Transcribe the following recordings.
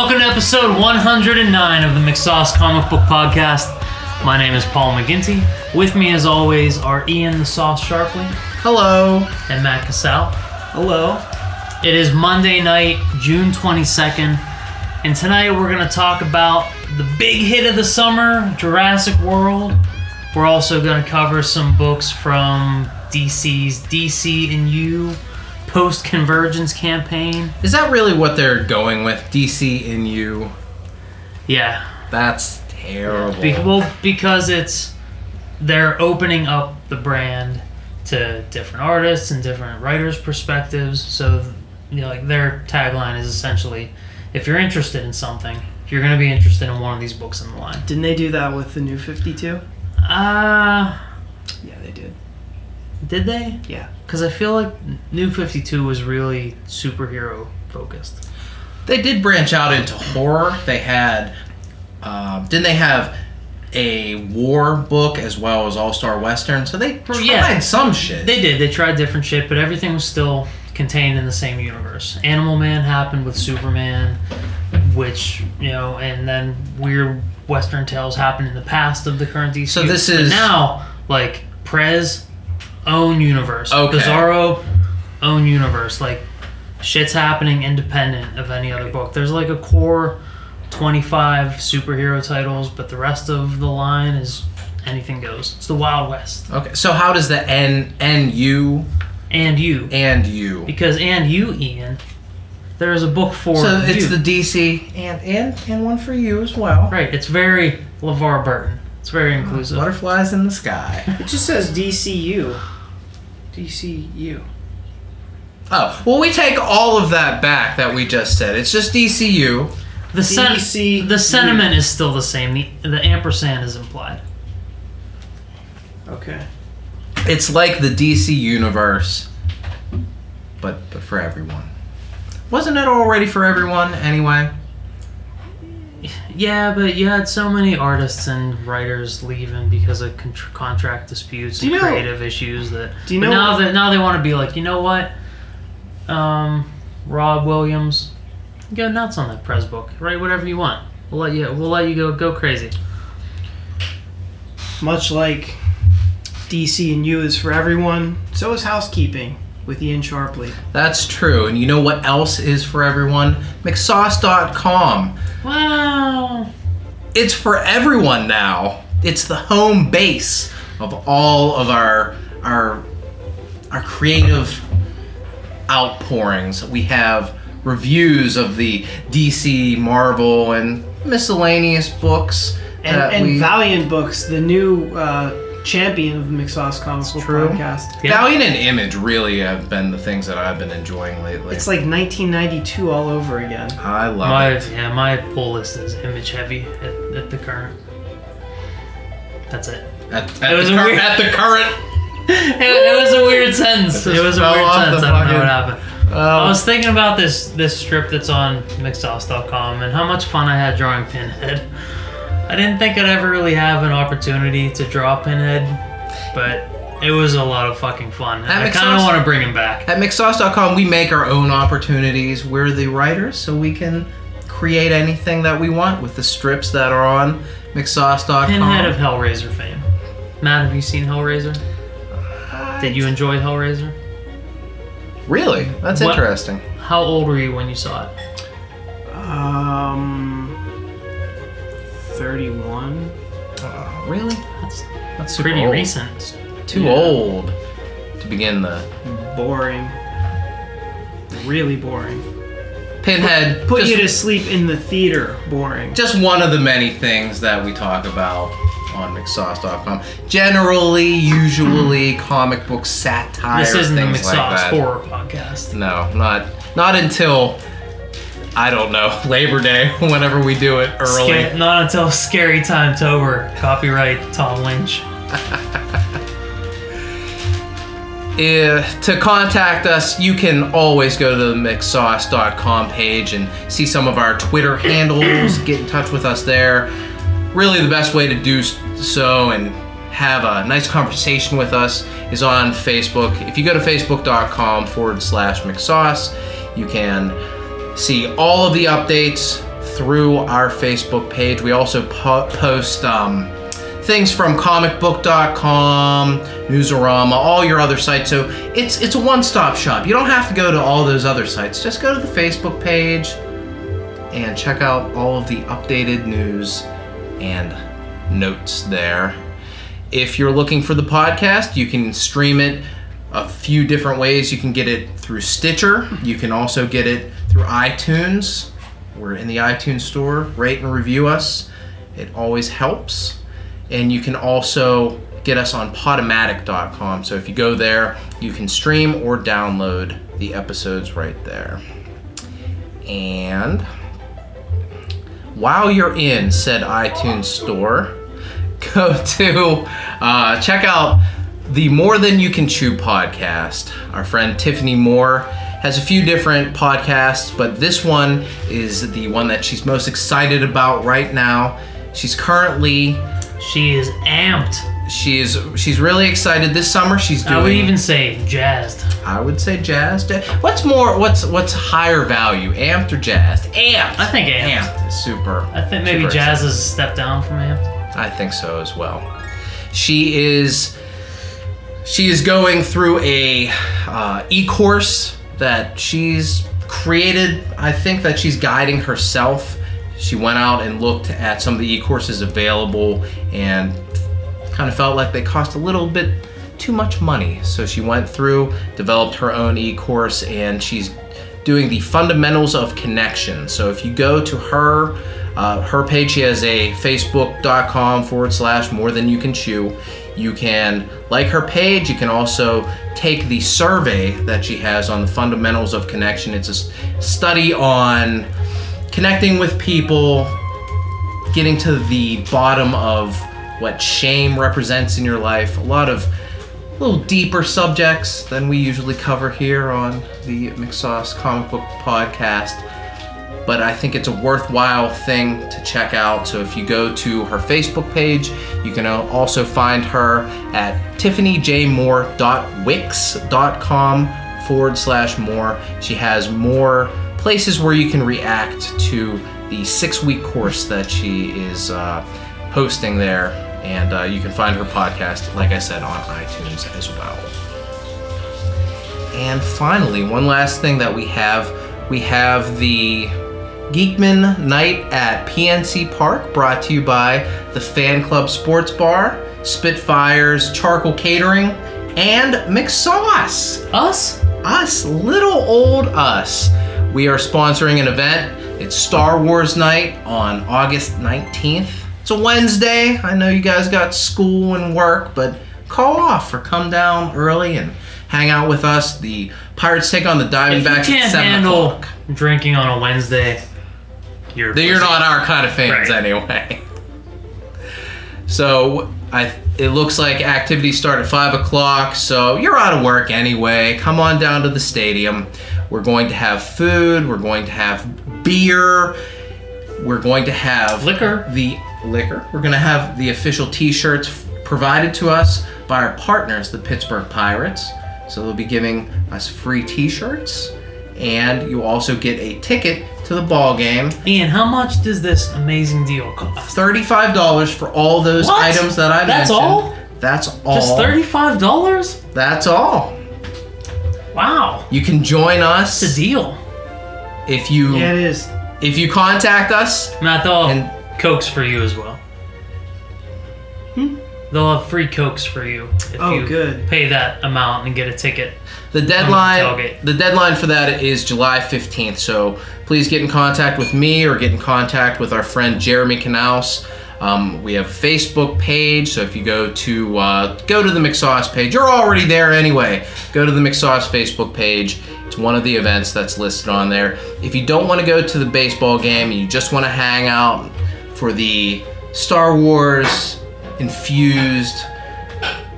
Welcome to episode 109 of the McSauce Comic Book Podcast. My name is Paul McGinty. With me, as always, are Ian the Sauce Sharpley Hello. and Matt Cassell. Hello. It is Monday night, June 22nd, and tonight we're going to talk about the big hit of the summer, Jurassic World. We're also going to cover some books from DC's DC and You post convergence campaign. Is that really what they're going with? DC in you? Yeah, That's terrible. Be- well, because it's they're opening up the brand to different artists and different writers' perspectives. So, you know, like their tagline is essentially, if you're interested in something, you're going to be interested in one of these books in the line. Didn't they do that with the new 52? Uh, Yeah, they did. Did they? Yeah. Because I feel like New Fifty Two was really superhero focused. they did branch out into horror. They had, um, didn't they have a war book as well as All Star Western? So they tried yeah. some shit. They did. They tried different shit, but everything was still contained in the same universe. Animal Man happened with Superman, which you know, and then weird Western tales happened in the past of the current DC. So this But is- now like Prez own universe. Okay. Bizarro own universe. Like shit's happening independent of any other book. There's like a core 25 superhero titles, but the rest of the line is anything goes. It's the Wild West. okay, so how does the N N U And you. and you? Because and you, Ian, there is a book for So it's you. the DC and and and one for you as well. right. It's very LeVar Burton. It's very inclusive. Butterflies in the sky. It just says DCU. DCU. Oh, well, we take all of that back that we just said. It's just DCU. The sen- DC the sentiment is still the same. The, the ampersand is implied. Okay. It's like the DC universe, but but for everyone. Wasn't it already for everyone anyway? Yeah, but you had so many artists and writers leaving because of con- contract disputes and you know- creative issues. That Do you know- now that now they want to be like, you know what, um, Rob Williams, go nuts on that Prez book. Write whatever you want. We'll let you. We'll let you go go crazy. Much like DC and you is for everyone, so is housekeeping with Ian Sharpley. That's true. And you know what else is for everyone? McSauce.com. Wow. It's for everyone now. It's the home base of all of our our our creative outpourings. We have reviews of the DC, Marvel, and miscellaneous books. And, and we- Valiant Books, the new uh, champion of the McSauce Comic Book true. Podcast. Yeah. Valiant and Image really have been the things that I've been enjoying lately. It's like 1992 all over again. I love My it. yeah, my pull list is image heavy at, at the current. That's it. At, It was the, cur- weird- at the current. it, it was a weird sentence. It It was a weird off sentence. the I don't know what fucking- happened. I Um, was thinking about this this strip that's on McSauce.com and how much fun I had drawing Pinhead. I didn't think I'd ever really have an opportunity to draw Pinhead, but it was a lot of fucking fun. And That I makes kind of want to bring him back. At McSauce.com, we make our own opportunities. We're the writers, so we can create anything that we want with the strips that are on McSauce.com. Pinhead of Hellraiser fame. Matt, have you seen Hellraiser? Did you enjoy Hellraiser? Really? That's What- interesting. How old were you when you saw it? Um, 31. Uh, really? That's That's super pretty old. recent. Too Yeah. old to begin the Boring. Really boring. Pinhead. Put just, you to sleep in the theater. Boring. just one of the many things that we talk about on McSauce.com. Generally, usually, comic book satire. This isn't the McSauce like horror podcast. No, not not until I don't know Labor Day. Whenever we do it early. Sca- not until Scary Time Tober. Copyright Tom Lynch. Uh, to contact us, you can always go to the McSauce.com page and see some of our Twitter handles. Get in touch with us there. Really, the best way to do so and have a nice conversation with us is on Facebook. If you go to facebook.com forward slash mcsauce, you can see all of the updates through our Facebook page. We also po- post um, things from comicbook.com, Newsarama, all your other sites. So it's it's a one-stop shop. You don't have to go to all those other sites. Just go to the Facebook page and check out all of the updated news and notes there. If you're looking for the podcast, you can stream it a few different ways. You can get it through Stitcher. You can also get it through iTunes. We're in the iTunes store. Rate and review us. It always helps. And you can also get us on podomatic.com. So if you go there, you can stream or download the episodes right there. And while you're in said iTunes store, go to uh, check out the More Than You Can Chew podcast. Our friend Tiffany Moore has a few different podcasts, but this one is the one that she's most excited about right now. She's currently She is amped. she's she's really excited this summer. She's doing I would even say jazzed. I would say jazzed. What's more what's what's higher value, amped or jazzed? Amped. I think amped. is super. I think maybe jazz is a step down from amped. I think so as well. She is she is going through a uh, e-course that she's created. I think that she's guiding herself. She went out and looked at some of the e-courses available and kind of felt like they cost a little bit too much money. So she went through, developed her own e-course, and she's doing the fundamentals of connection. So if you go to her uh, her page, she has a facebook.com forward slash more than you can chew. You can like her page. You can also take the survey that she has on the fundamentals of connection. It's a study on connecting with people, getting to the bottom of what shame represents in your life. A lot of little deeper subjects than we usually cover here on the McSauce Comic Book Podcast. But I think it's a worthwhile thing to check out. So if you go to her Facebook page, you can also find her at tiffanyjmoore.wix.com forward slash more. She has more places where you can react to the six week course that she is uh, hosting there. And uh, you can find her podcast, like I said, on iTunes as well. And finally, one last thing that we have we have the Geekman Night at PNC Park, brought to you by the Fan Club Sports Bar, Spitfires Charcoal Catering, and McSauce Us? us, little old us. We are sponsoring an event. It's Star Wars Night on August 19th. It's a Wednesday. I know you guys got school and work, but call off or come down early and hang out with us. The Pirates take on the If you Diamondbacks at can't 7 handle o'clock. drinking on a Wednesday, you're You're not our kind of fans Right. anyway. So I, it looks like activities start at five o'clock. So you're out of work anyway. Come on down to the stadium. We're going to have food. We're going to have beer. We're going to have Liquor. The liquor. We're going to have the official T-shirts provided to us by our partners, the Pittsburgh Pirates. So they'll be giving us free T-shirts, and you also get a ticket to the ball game. Ian, how much does this amazing deal cost? Thirty-five dollars for all those What? items that I That's mentioned. That's all? That's all. Just thirty-five dollars? That's all. Wow, You can join us it's a deal. if you Yeah, it is. if you contact us. Matt, they'll And- cokes for you as well. They'll have free cokes for you if Oh, you good. pay that amount and get a ticket. The deadline tailgate. the deadline for that is July 15th. So please get in contact with me or get in contact with our friend Jeremy Canals. Um, we have a Facebook page, so if you go to uh, go to the McSauce page, you're already there anyway. Go to the McSauce Facebook page. It's one of the events that's listed on there. If you don't want to go to the baseball game, you just want to hang out for the Star Wars infused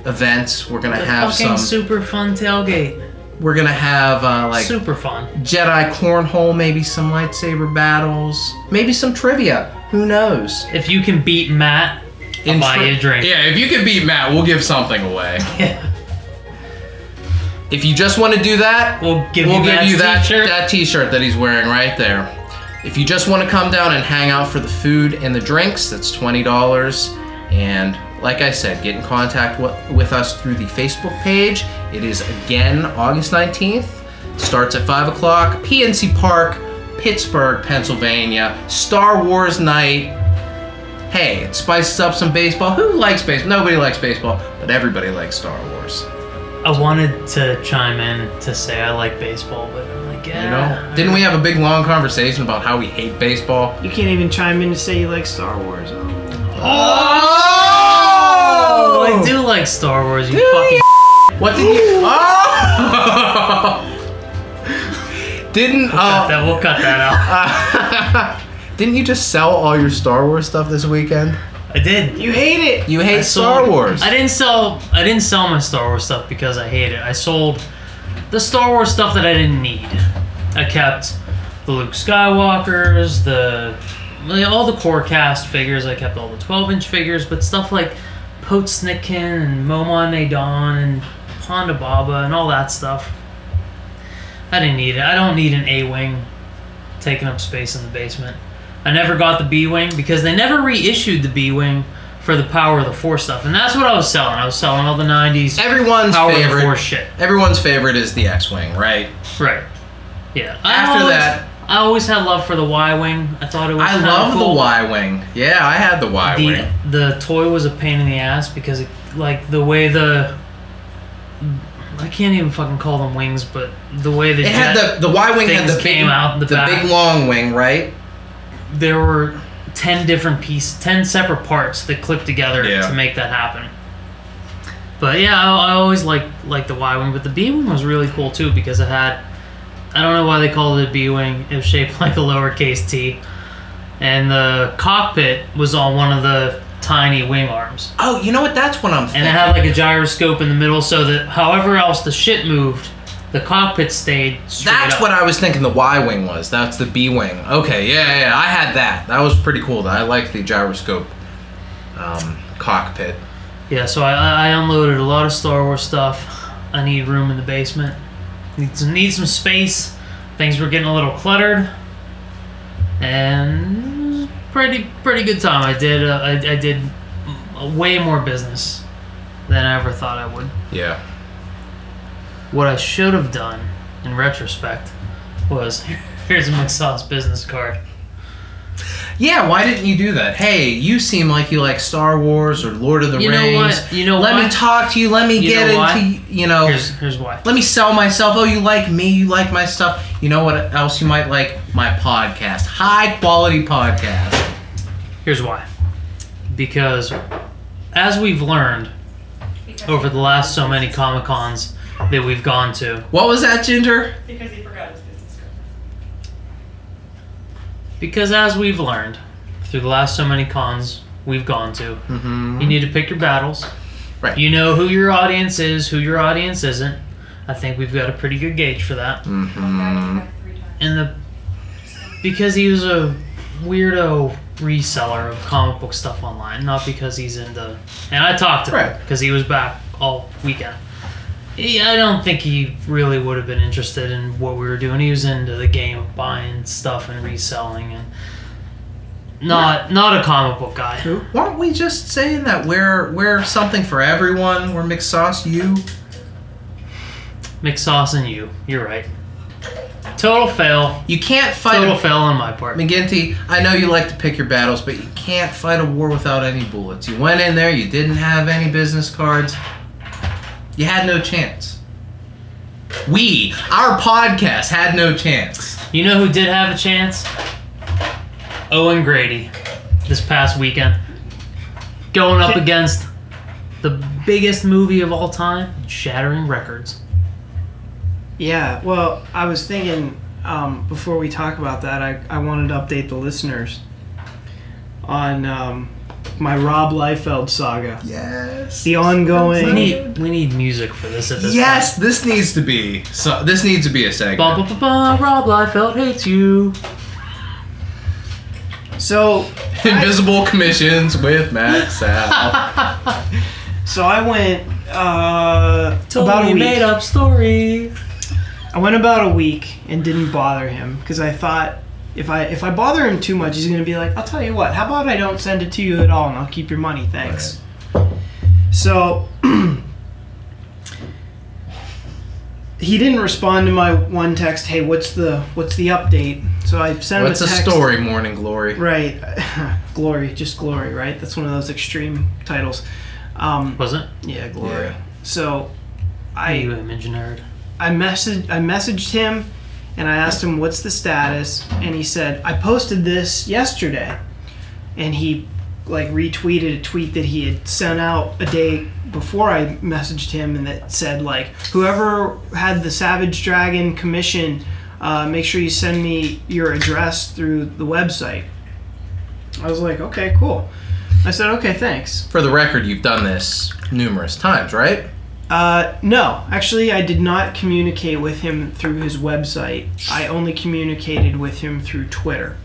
events. We're gonna The have fucking some. super fun tailgate. we're gonna have uh, like super fun. Jedi cornhole, maybe some lightsaber battles, maybe some trivia. Who knows? If you can beat Matt, I'll buy tri- you a drink. Yeah, if you can beat Matt, we'll give something away. Yeah. If you just want to do that, We'll give we'll you give Matt's you that t-shirt. that T-shirt that he's wearing right there. If you just want to come down and hang out for the food and the drinks, that's $20. And like I said, get in contact with us through the Facebook page. It is again August 19th. Starts at 5 o'clock. PNC Park, Pittsburgh, Pennsylvania. Star Wars night. Hey, it spices up some baseball. Who likes baseball? Nobody likes baseball, but everybody likes Star Wars. I wanted to chime in to say I like baseball, but I'm like, yeah. You yeah. know? Didn't we have a big long conversation about how we hate baseball? You can't even chime in to say you like Star Wars. Oh. Oh, I do like Star Wars. You fucking. What did you? Oh! Didn't Cut uh, that, we'll cut that out. didn't you just sell all your Star Wars stuff this weekend? I did. You hate it. You hate I Star sold- Wars. I didn't sell. I didn't sell my Star Wars stuff because I hate it. I sold the Star Wars stuff that I didn't need. I kept the Luke Skywalkers, the like, all the core cast figures. I kept all the 12-inch figures, but stuff like Pote Snitkin and Momaw Nadon and Ponda Baba and all that stuff. I didn't need it. I don't need an A-wing taking up space in the basement. I never got the B-wing because they never reissued the B-wing for the Power of the Force stuff, and that's what I was selling. I was selling all the '90s Everyone's Power of the favorite. Force shit. Everyone's favorite is the X-wing, right? Right. Yeah. After that- I always had love for the Y-wing. I thought it was. I love cool. the Y-wing. Yeah, I had the The Y-wing. the toy was a pain in the ass because it, like the way the. I can't even fucking call them wings, but the way the It had the the Y-wing had things the big came out the the back. big long wing, right? there were 10 different pieces 10 separate parts that clipped together Yeah. to make that happen but yeah i, I always liked like the y-wing but the b-wing was really cool too because it had i don't know why they called it a b-wing it was shaped like a lowercase t and the cockpit was on one of the tiny wing arms Oh, you know what? That's what I'm thinking. and it had like a gyroscope in the middle so that however else the ship moved the cockpit stayed straight That's up. what I was thinking the Y wing was. That's the B wing. Okay, yeah, yeah, yeah, I had that. That was pretty cool. I liked the gyroscope um, cockpit. Yeah, so I, I unloaded a lot of Star Wars stuff. I need room in the basement. Need some need some space. Things were getting a little cluttered, and pretty pretty good time. I did uh, I, I did way more business than I ever thought I would. Yeah. What I should have done, in retrospect, was here's a McSauce business card. Yeah, why didn't you do that? Hey, you seem like you like Star Wars or Lord of the You know Rings. what? You know Let why? me talk to you. Let me You get know why? into you know. Here's here's why. let me sell myself. Oh, you like me? You like my stuff? You know what else you might like? My podcast, high quality podcast. Here's why. Because as we've learned over the last so many Comic Cons that we've gone to, What was that, Ginger? Because he forgot his business card. Because as we've learned through the last so many cons we've gone to, Mm-hmm. you need to pick your battles. Right. You know who your audience is, who your audience isn't. I think we've got a pretty good gauge for that. Mm-hmm. And the because he was a weirdo reseller of comic book stuff online, not because he's into. And I talked to him because he was back all weekend. I don't think he really would have been interested in what we were doing. He was into the game of buying stuff and reselling, and not not a comic book guy. Why Weren't we just saying that we're we're something for everyone? We're McSauce. You. McSauce and you, you're right. Total fail. You can't fight. Total a, fail on my part. McGinty, I know you like to pick your battles, but you can't fight a war without any bullets. You went in there, you didn't have any business cards, you had no chance. We, our podcast, had no chance. You know who did have a chance? Owen Grady this past weekend. Going up against the biggest movie of all time, Shattering Records. Yeah, well, I was thinking um, before we talk about that, I, I wanted to update the listeners on um, my Rob Liefeld saga. Yes. The We ongoing. need we need music for this at this Yes, this needs to be. So this needs to be a segment. point. Bum, bum, bum, bum, Rob Liefeld hates you. So, Invisible commissions with Matt Sal. so I went uh, Told about a me week. made up story. I went about a week and didn't bother him because I thought if I if I bother him too much, he's gonna be like, I'll tell you what. How about I don't send it to you at all, and I'll keep your money. Thanks. So he didn't respond to my one text. Hey, what's the what's the update? So I sent What's him a text. a story, Morning Glory? Right, glory, just glory. Right. That's one of those extreme titles. Um, Was it? yeah, glory. Yeah. So Are you I image nerd? I messaged I messaged him and I asked him what's the status and he said I posted this yesterday and he like retweeted a tweet that he had sent out a day before I messaged him and that said like whoever had the Savage Dragon commission uh, make sure you send me your address through the website. I was like, okay, cool. I said, okay, thanks. For the record, you've done this numerous times, right? Uh, no, actually, I did not communicate with him through his website. I only communicated with him through Twitter.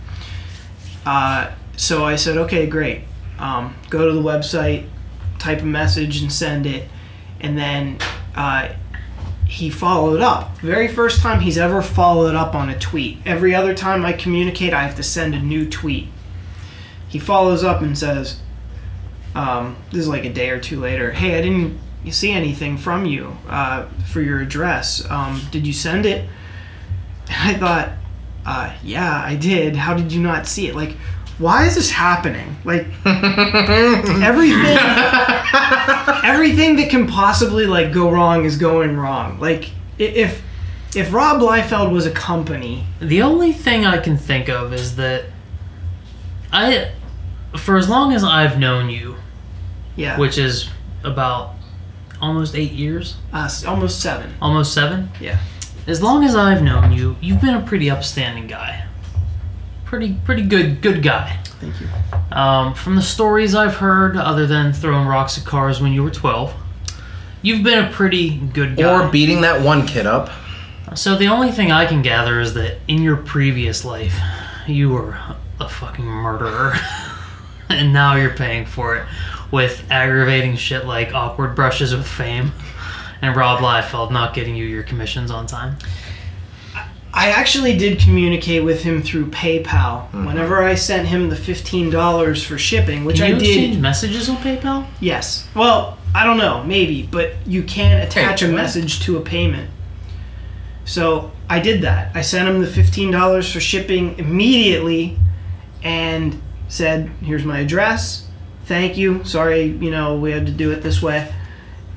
Uh, so I said, okay, great. Um, go to the website, type a message, and send it. And then uh, he followed up. Very first time he's ever followed up on a tweet. Every other time I communicate, I have to send a new tweet. He follows up and says, um, this is like a day or two later. Hey, I didn't see anything from you uh, for your address. Um, did you send it? And I thought, uh, yeah, I did. How did you not see it? Like, why is this happening? Like, everything, everything that can possibly like go wrong is going wrong. Like, if if Rob Liefeld was a company, The only thing I can think of is that I, for as long as I've known you, yeah, which is about almost eight years, uh, s- almost seven. almost seven. Yeah. As long as I've known you, you've been a pretty upstanding guy. Pretty, pretty good, good guy. Thank you. Um, from the stories I've heard, other than throwing rocks at cars when you were twelve, you've been a pretty good guy. Or beating that one kid up. So the only thing I can gather is that in your previous life, you were a fucking murderer, and now you're paying for it with aggravating shit like awkward brushes with fame, and Rob Liefeld not getting you your commissions on time. I actually did communicate with him through PayPal. Mm-hmm. Whenever I sent him the fifteen dollars for shipping, which Can I did. exchange messages on PayPal? Yes. Well, I don't know, maybe, but you can attach Hey, a message to a payment. So I did that. I sent him the fifteen dollars for shipping immediately, and said, "Here's my address. Thank you. Sorry, you know we had to do it this way,"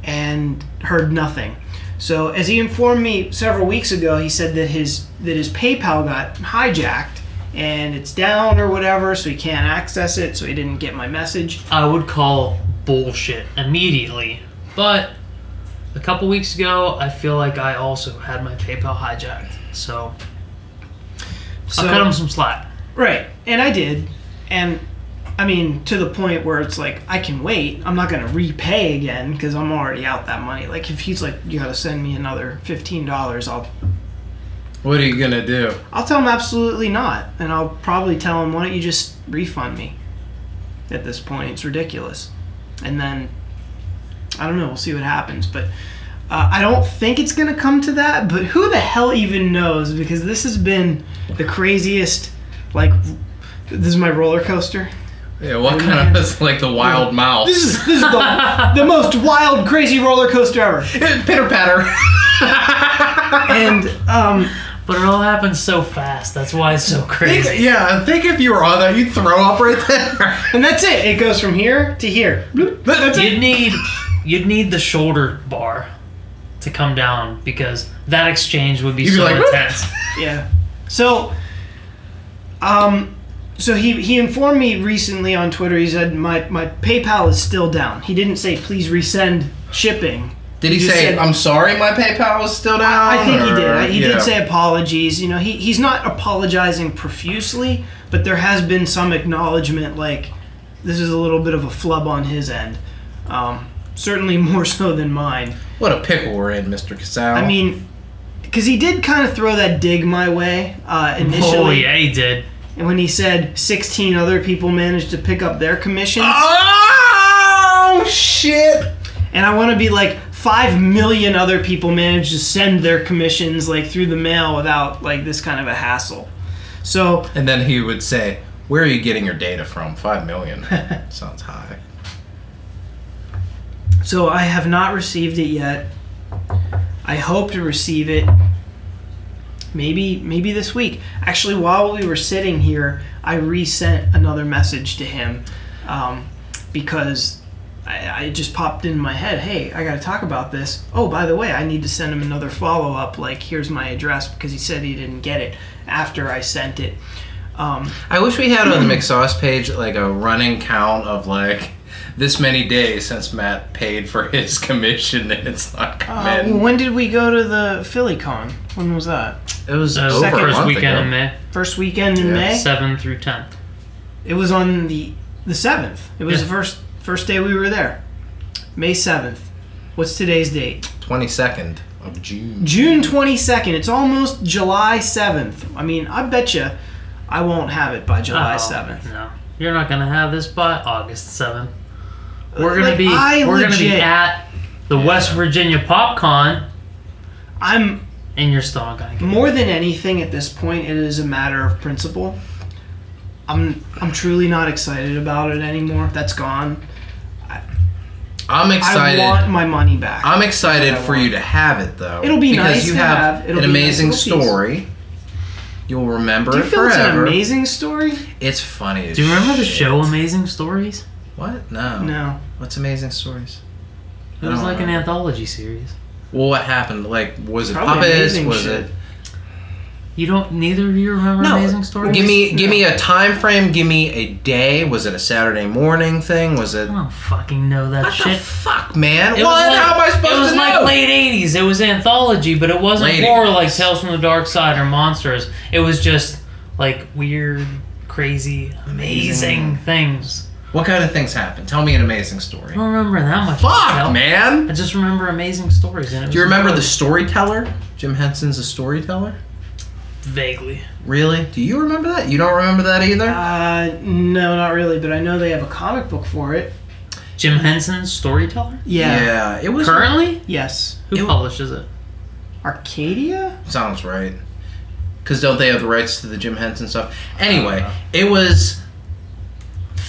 and heard nothing. So as he informed me several weeks ago, he said that his that his PayPal got hijacked and it's down or whatever, so he can't access it. So he didn't get my message. I would call bullshit immediately. But a couple weeks ago, I feel like I also had my PayPal hijacked. So So I'll cut him some slack. Right, and I did, and I mean to the point where it's like I can wait. I'm not gonna repay again because I'm already out that money. Like if he's like, you gotta send me another fifteen dollars, I'll What are you gonna do? I'll tell him absolutely not, and I'll probably tell him why don't you just refund me. At this point, it's ridiculous, and then I don't know. We'll see what happens, but. Uh, I don't think it's gonna come to that, but who the hell even knows? Because this has been the craziest. Like, this is my roller coaster. Yeah, what kind of it's like the wild mouse? This is this is the, the most wild, crazy roller coaster ever. pitter patter. And um, But it all happens so fast. That's why it's so crazy. yeah, I think if you were on that, you'd throw up right there. and that's it. It goes from here to here. That's. You'd need you'd need the shoulder bar to come down because that exchange would be You'd be so like, "Whoop." intense. Yeah. So, um, so he he informed me recently on Twitter. He said my my PayPal is still down. He didn't say please resend shipping. Did he just say, said- "I'm sorry, my PayPal was still down"? I think he did. He yeah. did say apologies. You know, he, he's not apologizing profusely, but there has been some acknowledgement like this is a little bit of a flub on his end. Um, certainly more so than mine. "What a pickle we're in, Mr. Casal." I mean, because he did kind of throw that dig my way uh, initially. Oh yeah, he did. And when he said 16 other people managed to pick up their commissions, oh shit! and I want to be like, 5 million other people managed to send their commissions like through the mail without like this kind of a hassle. So And then he would say, "Where are you getting your data from? Five million sounds high." So I have not received it yet. I hope to receive it maybe maybe this week. Actually, while we were sitting here, I resent another message to him um, because I, I just popped in my head. Hey, I got to talk about this. Oh, by the way, I need to send him another follow up. Like, here's my address because he said he didn't get it after I sent it. Um, I wish we had on the McSauce page like a running count of like this many days since Matt paid for his commission and it's not come uh, in. when did we go to the Philly Con? When was that? It was Uh, over second a first month weekend ago. in May, First weekend in Yeah. May. seven through tenth. It was on the the seventh. It was Yeah. the first first day we were there. May seventh. What's today's date? 22nd of June. June twenty second. It's almost July seventh. I mean, I bet you I won't have it by July Oh, seventh. No, you're not gonna have this by August seventh. We're gonna Like, be I we're gonna be at the West Virginia PopCon, I'm and you're still not gonna get. it. more than anything at this point. It is a matter of principle. I'm I'm truly not excited about it anymore. That's gone. I'm excited. I want my money back. I'm excited for you to have it though. It'll be because nice you to have, have. It'll an be a nice amazing piece. story. You'll remember Do you it feel it's an amazing story? It's funny. as Do you remember the show Amazing Stories? What? No. No. What's amazing stories? It was like an anthology series. Well, what happened? Like, was it Probably puppets? Was shit. it? You don't. Neither of you remember No. Amazing Stories. Give me, give No. me a time frame. Give me a day. Was it a Saturday morning thing? Was it? I don't fucking know that What the shit. fuck, man? It what? like, How am I supposed to know? It was like know? late '80s. It was anthology, but it wasn't Late horror like Tales from the Dark Side or Monsters. It was just like weird, crazy, amazing Amazing. things. What kind of things happened? Tell me an amazing story. I don't remember that much. Fuck, detail. man. I just remember amazing stories. And it Do you remember the storyteller? Jim Henson's a storyteller. vaguely? Really? Do you remember that? You don't remember that either? Uh, no, not really, but I know they have a comic book for it. Jim Henson's storyteller. Yeah. Yeah. It was. Currently, Yes. who It- publishes it? Arcadia? Sounds right. Because don't they have the rights to the Jim Henson stuff? Anyway, Uh. it was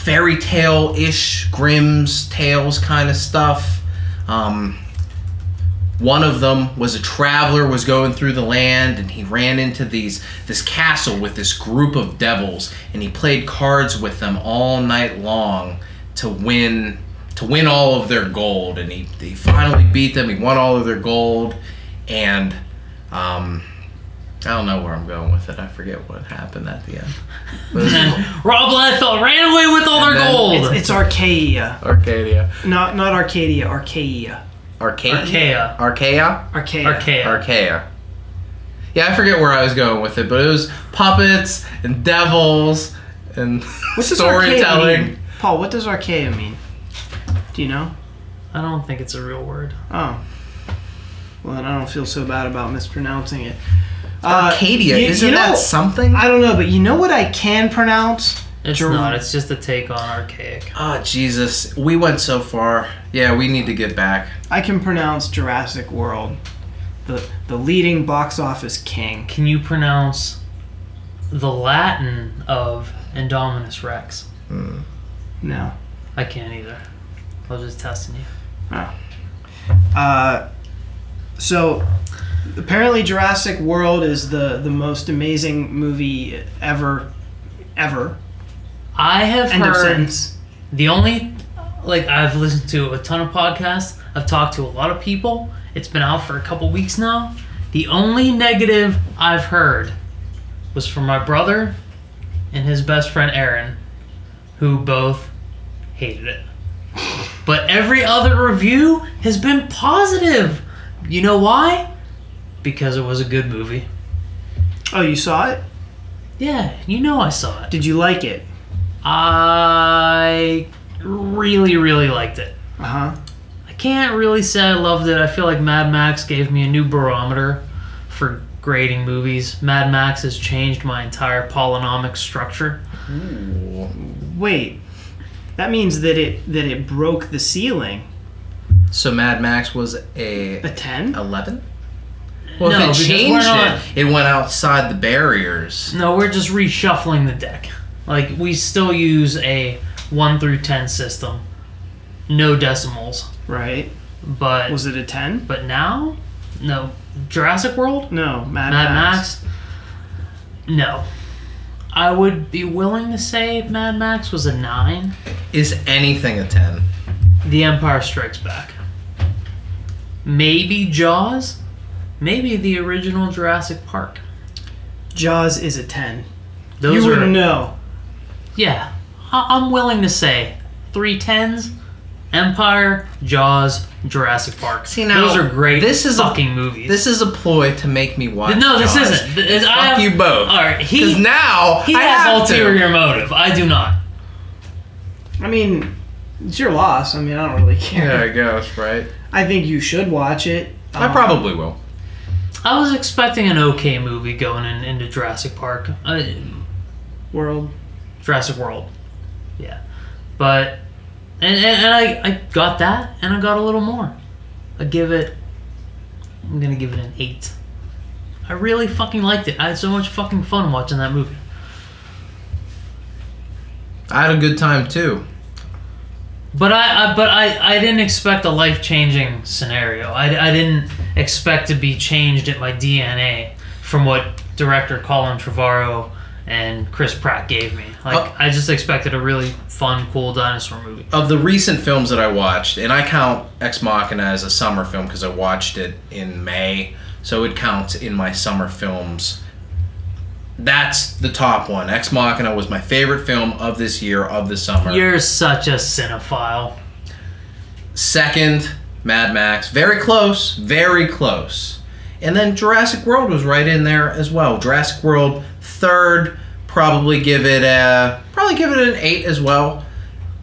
fairy tale ish, Grimm's tales kind of stuff. Um, one of them was a traveler was going through the land and he ran into these this castle with this group of devils and he played cards with them all night long to win to win all of their gold. And he, he finally beat them. He won all of their gold. And um, I don't know where I'm going with it. I forget what happened at the end. But it And was then Rob Liefeld ran away with all And their then- gold. It's, it's Arcadia. Arcadia. Not not Arcadia, Arcadia. Arcadia. Archaia. Archaia. Arcadia. Archaia. Archaia. Yeah, I forget where I was going with it, but it was puppets and devils and What does Archaia storytelling. mean? Paul, what does Archaia mean? Do you know? I don't think it's a real word. Oh. Well, then I don't feel so bad about mispronouncing it. Uh, Arcadia, you- isn't you know- that something? I don't know, but you know what I can pronounce? It's Germ- not. It's just a take on archaic. Oh Jesus, we went so far. Yeah, we need to get back. I can pronounce Jurassic World, the the leading box office king. Can you pronounce the Latin of Indominus Rex? No. I can't either. I was just testing you. Uh, so apparently Jurassic World is the the most amazing movie ever, ever. I have End heard the only like I've listened to a ton of podcasts. I've talked to a lot of people. It's been out for a couple weeks now. The only negative I've heard was from my brother and his best friend Aaron, who both hated it. But every other review has been positive. You know why? Because it was a good movie. Oh, you saw it? Yeah, you know I saw it. Did you like it? I really, really liked it. Uh huh. I can't really say I loved it. I feel like Mad Max gave me a new barometer for grading movies. Mad Max has changed my entire polynomic structure. Ooh. Wait, that means that it that it broke the ceiling. So Mad Max was a A ten? 11? Well, No, if because it we're changed not- it, it went outside the barriers. No, we're just reshuffling the deck. Like we still use a one through ten system, no decimals. Right? But Was it a ten? but now, no Jurassic World, No, Mad, Mad Max. Max. No, I would be willing to say Mad Max was a nine. Is anything a 10? The Empire Strikes Back. Maybe Jaws. Maybe the original Jurassic Park. Jaws is a ten. Those you are would know. Yeah, I- I'm willing to say three tens. Empire, Jaws, Jurassic Park. See, now, those are great. this is a- fucking movies. This is a ploy to make me watch. no, this Jaws. isn't. Th- And I fuck have- you both. All right, Because he now he I has have to. ulterior motive. I do not. I mean, it's your loss. I mean, I don't really care. Yeah, it goes. Right. I think you should watch it. I Um, probably will. I was expecting an okay movie going in, into Jurassic Park, uh, World. Jurassic World. Yeah, but and, and, and I, I got that, and I got a little more. I give it. I'm gonna give it an eight. I really fucking liked it. I had so much fucking fun watching that movie. I had a good time too. But I, I but I, I didn't expect a life changing scenario. I, I didn't expect to be changed at my DNA from what director Colin Trevorrow and Chris Pratt gave me. Like Oh. I just expected a really fun, cool dinosaur movie. Of the recent films that I watched, and I count Ex Machina as a summer film because I watched it in May, so it counts in my summer films. That's the top one. Ex Machina was my favorite film of this year, of the summer. You're such a cinephile. Second, Mad Max. Very close, very close. And then Jurassic World was right in there as well. Jurassic World third, probably give it a probably give it an eight as well.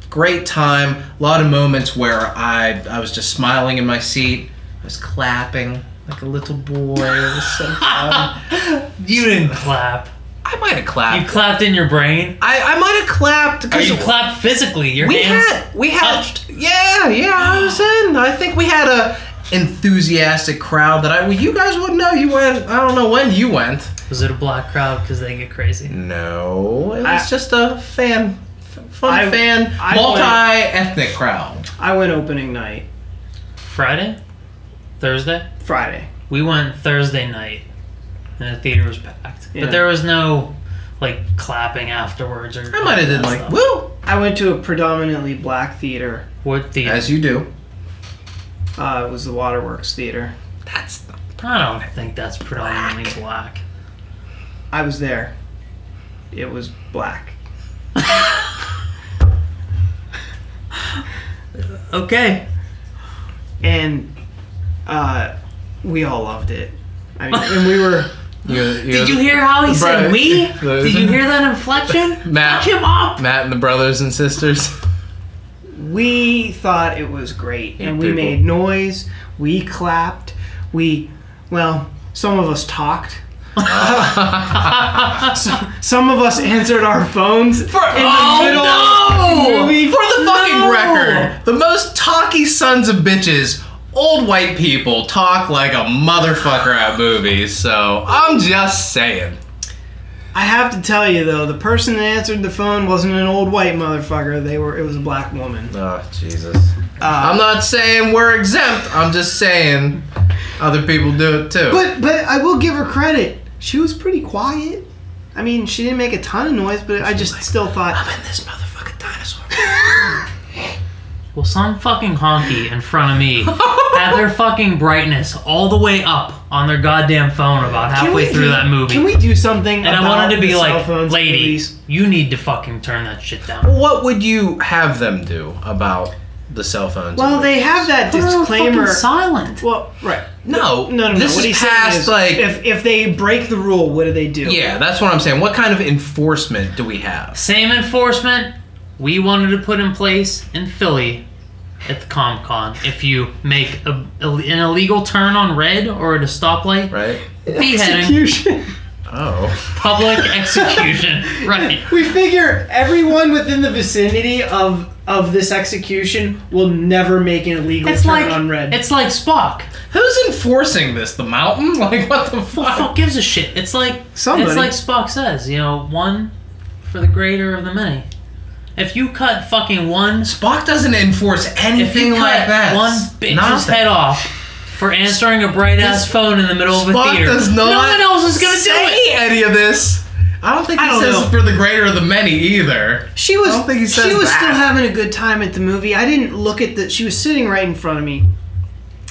Great time. A lot of moments where I I was just smiling in my seat. I was clapping like a little boy. It was so fun. You didn't clap. I might have clapped. You clapped. clapped in your brain. I, I might have clapped Or because you clapped physically. Your we hands had we had touched. yeah yeah I was ah. in I think we had a enthusiastic crowd that I well, you guys wouldn't know you went I don't know when you went Was it a black crowd? Because they get crazy. no it was I- just a fan fun I- fan I multi-ethnic crowd I went opening night. Friday, Thursday. Friday. We went Thursday night, and the theater was packed. Yeah. But there was no like clapping afterwards or. I might have did that like stuff. woo I went to a predominantly black theater. What theater? as you do Uh, it was the Waterworks Theater. that's I don't think that's predominantly black. I was there. It was black. Okay. And uh, we all loved it. I mean, and we were. Did you hear how he said we? Did you hear that inflection? Matt. Fuck him up. Matt and the brothers and sisters We thought it was great, and we people. made noise. We clapped. We, well, some of us talked. So- some of us answered our phones in the oh, middle no! of the movie. For the fucking No! record, the most talky sons of bitches, old white people talk like a motherfucker at movies. So I'm just saying. I have to tell you though, the person that answered the phone wasn't an old white motherfucker. They were. It was a black woman. Oh Jesus! Uh, I'm not saying we're exempt. I'm just saying other people do it too. But but I will give her credit. She was pretty quiet. I mean, she didn't make a ton of noise, but I just still thought. I'm in this motherfucking dinosaur. Well, some fucking honky in front of me had their fucking brightness all the way up on their goddamn phone about Can halfway we through do- that movie. Can we do something? and I about wanted to be the cell like, phones lady, movies? you need to fucking turn that shit down. What would you have them do about the cell phones? Well, they have that Put her disclaimer. fucking silent. Well, right. no, No, no, no. This what is he's saying past is, like. if if they break the rule, what do they do? yeah, that's what I'm saying. What kind of enforcement do we have? Same enforcement we wanted to put in place in Philly at the Comic Con. If you make a, a- an illegal turn on red or at a stoplight, Right? beheading. Execution. Oh. Public execution. Right. We figure everyone within the vicinity of of this execution will never make an illegal It's turn like on red. it's like Spock. Who's enforcing this? The mountain? Like what the Who the fuck? fuck gives a shit? It's like Somebody. It's like Spock says, you know, one for the greater of the many. If you cut fucking one, Spock doesn't enforce if anything you cut like that. one bitch's Nothing. head off for answering a bright ass phone in the middle of a Spock theater, does not no one else is gonna do say it. any of this. I don't think he I don't says know. it for the greater of the many either. She was. I don't think he says she was that. still having a good time at the movie. I didn't look at the. She was sitting right in front of me.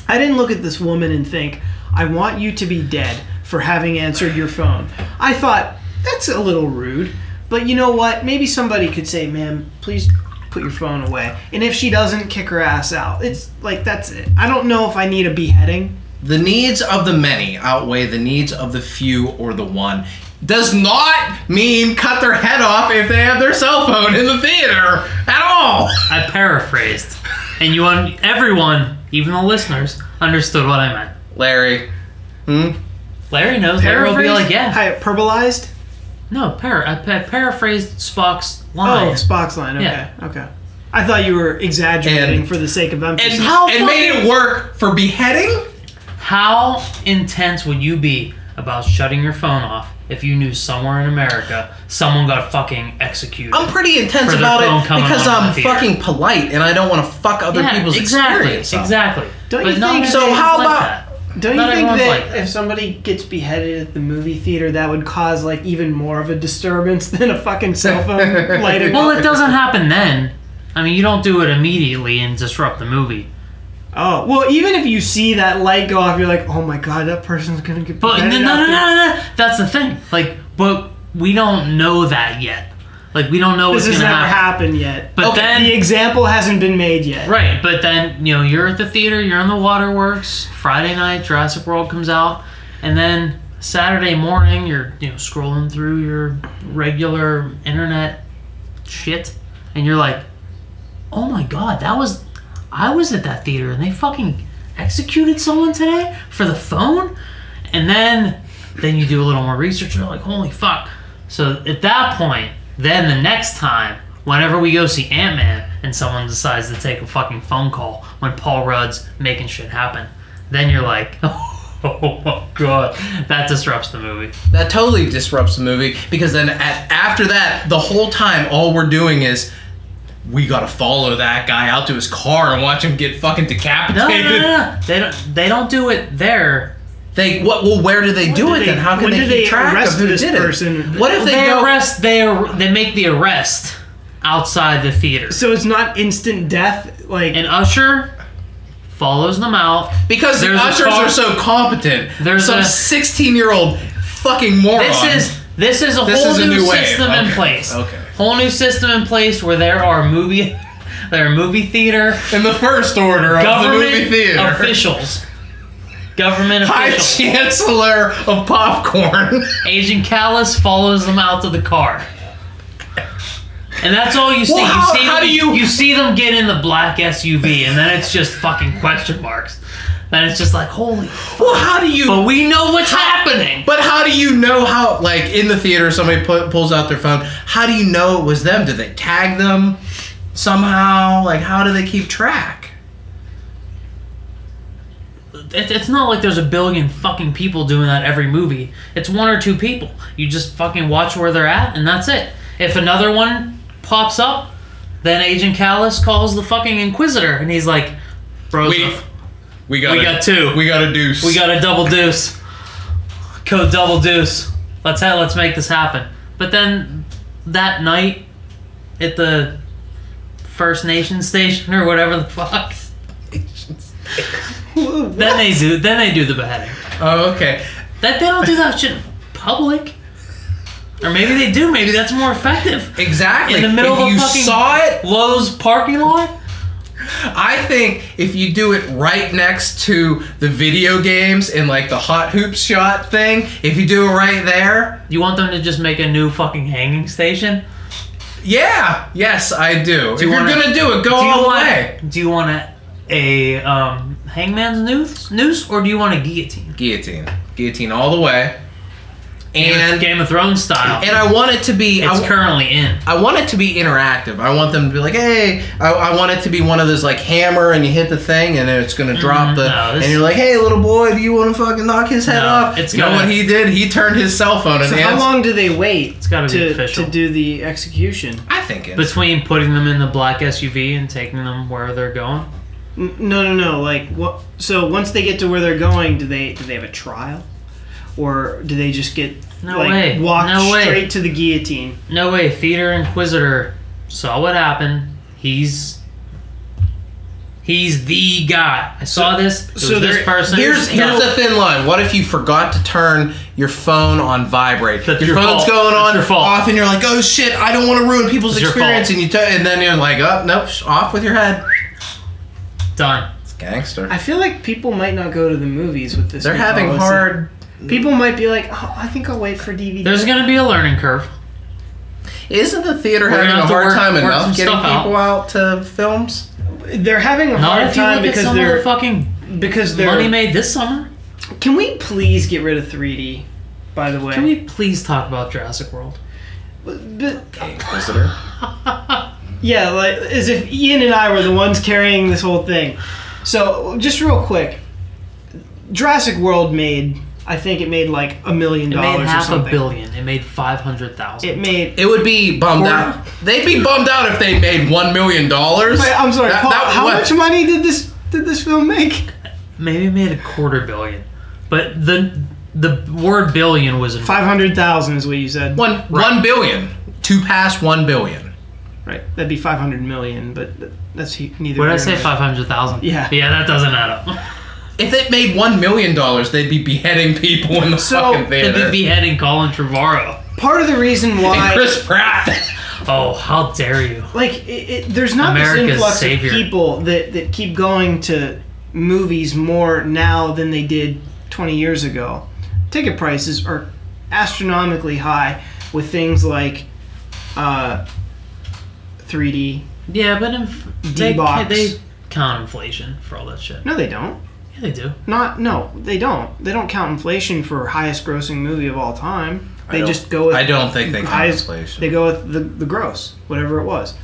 I didn't look at this woman and think, "I want you to be dead for having answered your phone." I thought that's a little rude, but you know what? Maybe somebody could say, "Ma'am, please put your phone away." And if she doesn't, kick her ass out. It's like that's it. I don't know if I need a beheading. The needs of the many outweigh the needs of the few or the one. Does not mean cut their head off if they have their cell phone in the theater at all. I paraphrased, and you, un- everyone, even the listeners, understood what I meant. Larry, hmm? Larry knows. Larry will be like, yeah, I Hyperbolized. No, para- I pa- paraphrased Spock's line. Oh, line. Spock's line. Okay. Yeah. Okay. I thought you were exaggerating And- for the sake of emphasis. And, How and made it work for beheading? How intense would you be about shutting your phone off if you knew somewhere in America someone got fucking executed? I'm pretty intense For their about phone it coming because on I'm the theater. fucking polite and I don't want to fuck other yeah, people's exactly, experience. up. exactly. Don't but you think- So everyone's how like about- that. Don't you think that like that. if somebody gets beheaded at the movie theater, that would cause like even more of a disturbance than a fucking cell phone lighting Well, it doesn't happen then. I mean, you don't do it immediately and disrupt the movie. Oh well, even if you see that light go off, you're like, oh my god, that person's gonna get But no, beheaded. no, no, no, no. That's the thing. Like, but we don't know that yet. Like, we don't know This what's has gonna never happen. happened yet. But Okay, then, the example hasn't been made yet. right? But then, you know, you're at the theater, you're in the waterworks. Friday night, Jurassic World comes out, and then Saturday morning, you're you know scrolling through your regular internet shit, and you're like, oh my god, that was. I was at that theater, and they fucking executed someone today for the phone, and then then you do a little more research. And you're like, holy fuck. So at that point, then the next time, whenever we go see Ant Man and someone decides to take a fucking phone call when Paul Rudd's making shit happen, then you're like, oh my god, that disrupts the movie. That totally disrupts the movie because then at, after that, the whole time, all we're doing is we gotta follow that guy out to his car and watch him get fucking No, no, no, no. They don't. They don't do it there. They what? Well, where do they do do it they- then? How can when they do keep they track arrest of who this did it? What if they, They go? arrest. They ar- they make the arrest outside the theater. So it's not instant death. Like An usher follows them out. because the There's a ushers car- are so competent. There's some a- sixteen-year-old fucking moron. This is this is a This whole is a new, new wave. system in place. Okay. Whole new system in place where there are movie, there are movie theater in the first order of the movie theater. officials. Government High. Chancellor of Popcorn. Agent Callus follows them out to the car. And that's all you see. Well, how- you see how them, do you- see them get in the black SUV, and then it's just fucking question marks. Then it's just like, holy. well, how do you? But we know what's happening. But how do you know how, like, in the theater, somebody put, pulls out their phone? How do you know it was them? Did they tag them somehow? Like, how do they keep track? It, it's not like there's a billion fucking people doing that every movie. It's one or two people. You just fucking watch where they're at, and that's it. If another one pops up, then Agent Callus calls the fucking Inquisitor, and he's like, "Bros, We, we got We got two. We got a deuce. we got a double deuce, code double deuce. Let's ha- let's make this happen." But then that night at the First Nation station or whatever the fuck, then they do then they do the beheading. Oh, okay. That they don't do that shit in public. Or maybe they do. Maybe that's more effective. Exactly. In the middle if of a you fucking- saw it, Lowe's parking lot. I think if you do it right next to the video games in like the hot hoops shot thing, if you do it right there, You want them to just make a new fucking hanging station? yeah, yes, I do. if you you're gonna do it, go do all the way. Do you want a, a um, hangman's noose, noose, or do you want a guillotine? Guillotine, guillotine all the way. and Game of Thrones style. and I want it to be. it's I, currently in. I want it to be interactive. I want them to be like, hey, I, I want it to be one of those like hammer and you hit the thing and it's gonna drop Mhm, the no, this- and you're like, hey, little boy, do you want to fucking knock his head No, off? it's you know gotta- what he did? He turned his cell phone and So how long do they wait It's gotta be official. to do the execution? I think it's Between putting them in the black SUV and taking them where they're going. No, no, no. Like what? So once they get to where they're going, do they do they have a trial, or do they just get No like way. walked No way. straight to the guillotine? No way. Theater Inquisitor saw what happened. He's he's the guy. I saw this. It was so this there- person. Here's here's No. the thin line. What if you forgot to turn your phone on vibrate? That's your, your phone's fault. going on your fault. off, and you're like, oh shit, I don't want to ruin people's your experience. And you t- and then you're like, oh nope, off with your head. Done. It's gangster. I feel like people might not go to the movies with this. They're new having policy. hard. People might be like, oh, I think I'll wait for DVD. There's gonna be a learning curve. Isn't the theater We're having a hard work- time work enough getting stuff out. people out to films? they're having a Not hard time look at because some they're the fucking because they're. money made this summer. Can we please get rid of 3D? By the way, Can we please talk about Jurassic World? But- Inquisitor. Yeah, like as if Ian and I were the ones carrying this whole thing. So, just real quick, Jurassic World made, I think it made like a million It made dollars or half a something. billion. It made five hundred thousand. It made. It would be bummed Quarter- out. They'd be bummed out if they made one million dollars. Wait, I'm sorry, That- Paul, that- how what- much money did this did this film make? maybe made a quarter billion, but the the word billion was in Five hundred thousand is what you said. One one billion to pass one billion. Right, that'd be five hundred million, but that's neither. What did I say? Five hundred thousand. Yeah. Yeah, that doesn't add up. If it made one million dollars, they'd be beheading people in the So, fucking They'd theater. be beheading Colin Trevorrow. Part of the reason and why, Chris Pratt. Oh, how dare you! like, it, it, there's not America's this influx savior. of people that that keep going to movies more now than they did 20 years ago. Ticket prices are astronomically high with things like uh, 3D. Yeah, but inf- they, D-box. they count inflation for all that shit. No, they don't. Yeah, they do. Not no, they don't. They don't count inflation for highest grossing movie of all time. They just go with I don't think they count highest- inflation. They go with the, the gross, whatever it was.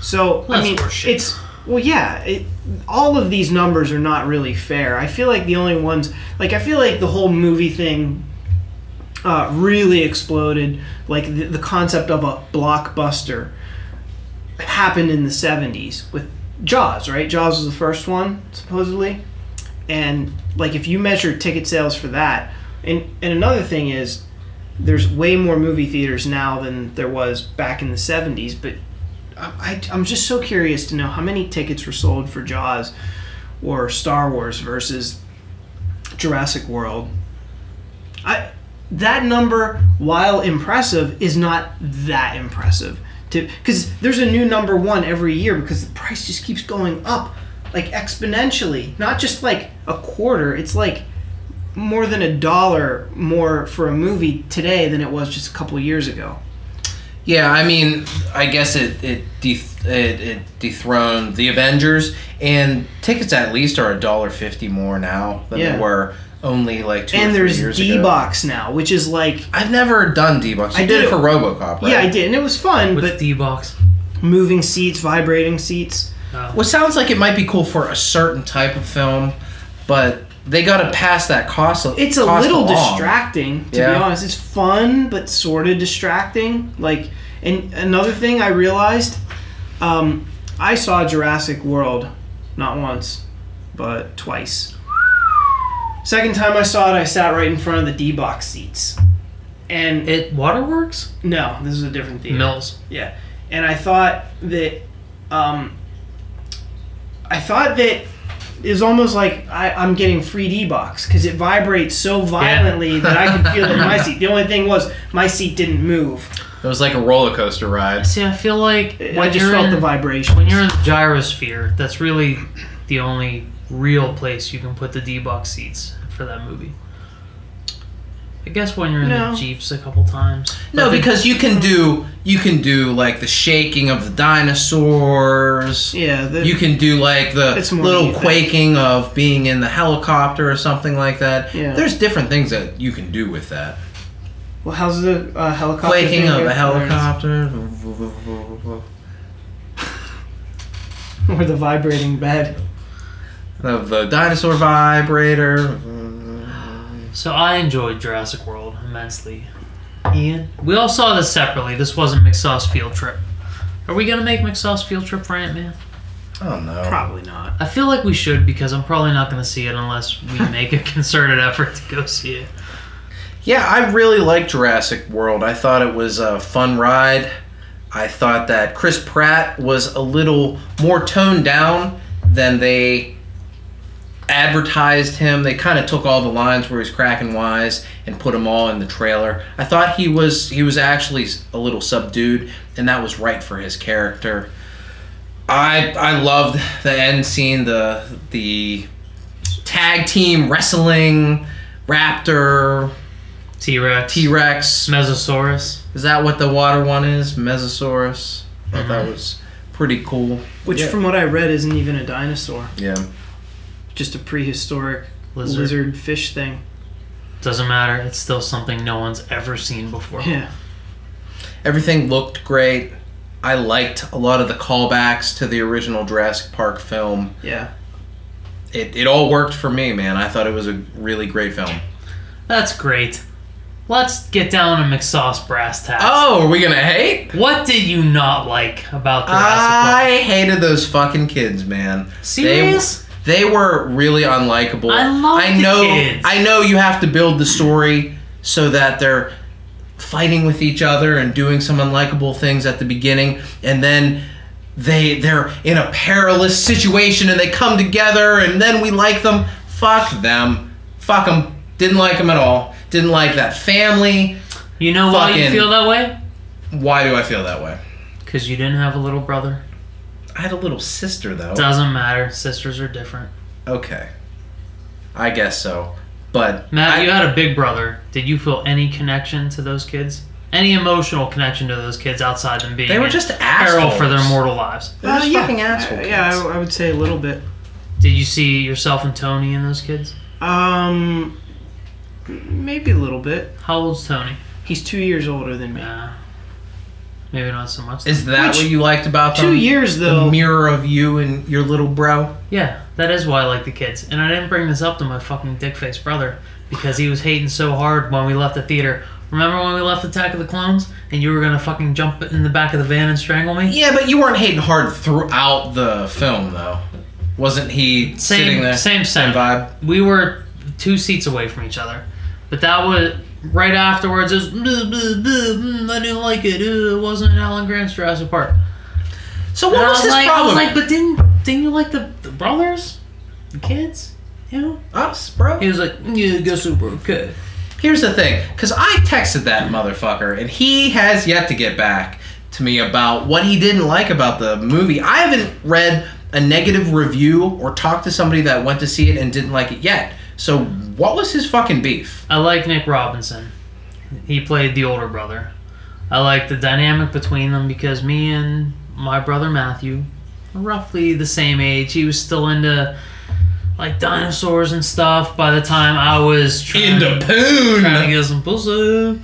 So I mean, horseshit. it's well, yeah. It, all of these numbers are not really fair. I feel like the only ones, like I feel like the whole movie thing, uh, really exploded. Like the, the concept of a blockbuster happened in the '70s with Jaws, right? Jaws was the first one, supposedly, and like if you measure ticket sales for that, and and another thing is there's way more movie theaters now than there was back in the 70s but I, I, am just so curious to know how many tickets were sold for jaws or star wars versus jurassic world. I, that number while impressive is not that impressive to because there's a new number one every year because the price just keeps going up like exponentially not just like a quarter it's like more than a dollar more for a movie today than it was just a couple years ago. Yeah, I mean, I guess it it, deth- it it dethroned the Avengers, and tickets at least are a dollar fifty more now than Yeah. they were only like two or and three there's D box now, which is like I've never done D box. I I did did it it- for RoboCop, right? yeah, I did, and it was fun. What's but D box? moving seats, vibrating seats. Oh. Well, it sounds like it might be cool for a certain type of film, but they got to pass that cost. It's a cost little along. distracting, to Yeah. be honest. It's fun, but sort of distracting. Like, and another thing I realized, um, I saw Jurassic World not once, but twice. Second time I saw it, I sat right in front of the D box seats, and It Waterworks no, this is a different theater. Mills. Yeah, and I thought that, um, I thought that it was almost like I, I'm getting free D box because it vibrates so violently that I could feel it in my seat. The only thing was my seat didn't move. It was like a roller coaster ride. See, I feel like I just felt in, the vibration. when you're in the gyrosphere, that's really the only real place you can put the D box seats for that movie. I guess when you're in No. the jeeps a couple times. No, But the- because you can do you can do like the shaking of the dinosaurs. yeah, the, You can do like the little than you think. quaking of being in the helicopter or something like that. Yeah. There's different things that you can do with that. Well, how's the uh, helicopter? quaking thing of go? a helicopter. Or the vibrating bed. Of the dinosaur vibrator. So I enjoyed Jurassic World immensely. Ian, we all saw this separately. This wasn't McSauce field trip. Are we gonna make McSauce field trip for Ant Man? Oh no. Probably not. I feel like we should because I'm probably not gonna see it unless we make a concerted effort to go see it. Yeah, I really liked Jurassic World. I thought it was a fun ride. I thought that Chris Pratt was a little more toned down than they advertised him. They kind of took all the lines where he's cracking wise and put them all in the trailer. I thought he was he was actually a little subdued, and that was right for his character. I I loved the end scene, the the tag team wrestling raptor T Rex, T Rex. Mosasaurus. Is that what the water one is? Mosasaurus. I thought that uh-huh. was pretty cool. Which, Yeah. from what I read, isn't even a dinosaur. Yeah. Just a prehistoric Lizard. lizard, fish thing. Doesn't matter. It's still something no one's ever seen before. Yeah. Everything looked great. I liked a lot of the callbacks to the original Jurassic Park film. Yeah. It, it all worked for me, man. I thought it was a really great film. That's great. Let's get down to McSauce brass tacks. Oh, are we gonna hate? What did you not like about Jurassic Park? I hated those fucking kids, man. Serious? They, they were really unlikable. I love I the know. kids. I know you have to build the story so that they're fighting with each other and doing some unlikable things at the beginning, and then they they're in a perilous situation and they come together, and then we like them. Fuck them. Fuck them. Didn't like them at all. Didn't like that family. You know why you feel that way? Why do I feel that way? Because you didn't have a little brother. I had a little sister though. Doesn't matter. Sisters are different. Okay. I guess so. But Matt, I- you had a big brother. Did you feel any connection to those kids? Any emotional connection to those kids outside them being They were just peril for their mortal lives? They're just Uh, yeah. fucking asshole Uh, yeah. I, I would say a little bit. Did you see yourself and Tony in those kids? Um, maybe a little bit. How old's Tony? He's two years older than me. Yeah. Maybe not so much. Is that Which- what you liked about them? Two years though. The mirror of you and your little bro. Yeah, that is why I like the kids. And I didn't bring this up to my fucking dick face brother because he was hating so hard when we left the theater. Remember when we left Attack of the Clones and you were gonna fucking jump in the back of the van and strangle me? Yeah, but you weren't hating hard throughout the film, though. Wasn't he sitting there? same, Same same vibe. We were two seats away from each other, but that was right afterwards. is was "Bleh, bleh, bleh, mm, I didn't like it. It wasn't Alan Grant's Jurassic Park. So And what I was his like, problem? I was like, but didn't didn't you like the, the brothers, the kids? You know? Us, bro. He was like, yeah, I guess we're okay. Here's the thing, because I texted that motherfucker, and he has yet to get back to me about what he didn't like about the movie. I haven't read a negative review or talked to somebody that went to see it and didn't like it yet. So what was his fucking beef? I like Nick Robinson. He played the older brother. I like the dynamic between them because me and my brother Matthew are roughly the same age. He was still into like dinosaurs and stuff by the time I was trying, Into trying to Poon. get some pussy.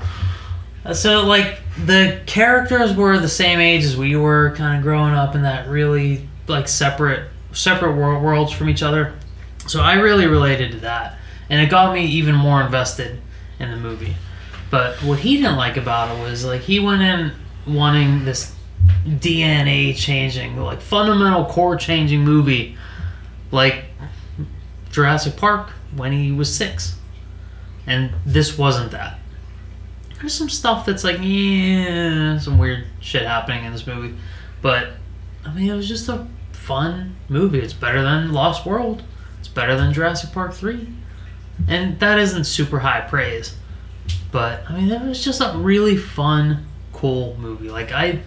Uh, so like the characters were the same age as we were, kind of growing up in that really like separate separate wor- worlds from each other. So I really related to that, and it got me even more invested in the movie. But what he didn't like about it was like he went in wanting this DNA changing, like fundamental core changing movie, like Jurassic Park when he was six, and this wasn't that. There's some stuff that's like yeah, some weird shit happening in this movie, but I mean it was just a fun movie. It's better than Lost World. It's better than Jurassic Park 3. And that isn't super high praise. But I mean it was just a really fun, cool movie. Like I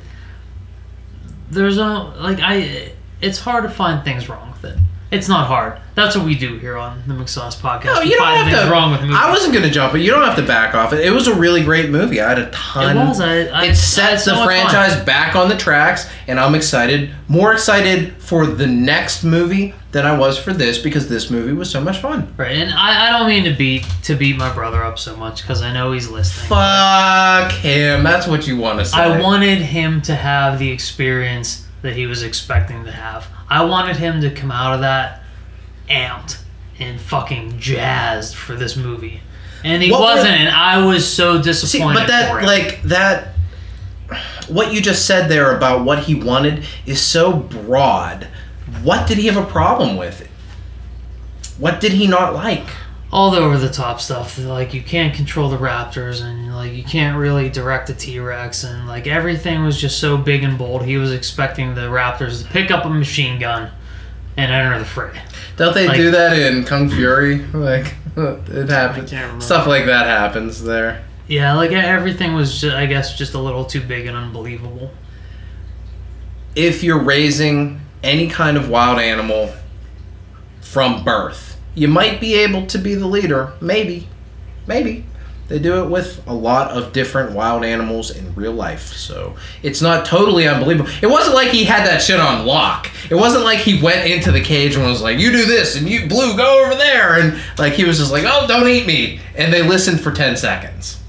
there's a like I it's hard to find things wrong with it. It's not hard. That's what we do here on the McSauce podcast. No, we you don't find have to. wrong with movies. I wasn't gonna jump it. You don't have to back off it. It was a really great movie. I had a ton. It was. I, I, it set I the much fun. franchise back on the tracks, and I'm excited, more excited for the next movie than I was for this because this movie was so much fun. Right, and I, I don't mean to beat to beat my brother up so much because I know he's listening. Fuck him. That's what you want to say. I wanted him to have the experience that he was expecting to have. I wanted him to come out of that amped and fucking jazzed for this movie. And he What wasn't, and I was so See, disappointed but that like that. What you just said there about what he wanted is so broad. What did he have a problem with? What did he not like? All the over the top stuff. Like you can't control the Raptors, and like you can't really direct a T Rex, and like everything was just so big and bold. He was expecting the Raptors to pick up a machine gun and enter the fray. Don't they Like- do that in Kung Fury? Like it happens. can't remember. Stuff like that happens there. Yeah, like everything was, just, I guess, just a little too big and unbelievable. If you're raising any kind of wild animal from birth, you might be able to be the leader. Maybe, maybe. They do it with a lot of different wild animals in real life, so it's not totally unbelievable. It wasn't like he had that shit on lock. It wasn't like he went into the cage and was like, "You do this," and "You blue, go over there," and like he was just like, "Oh, don't eat me," and they listened for ten seconds.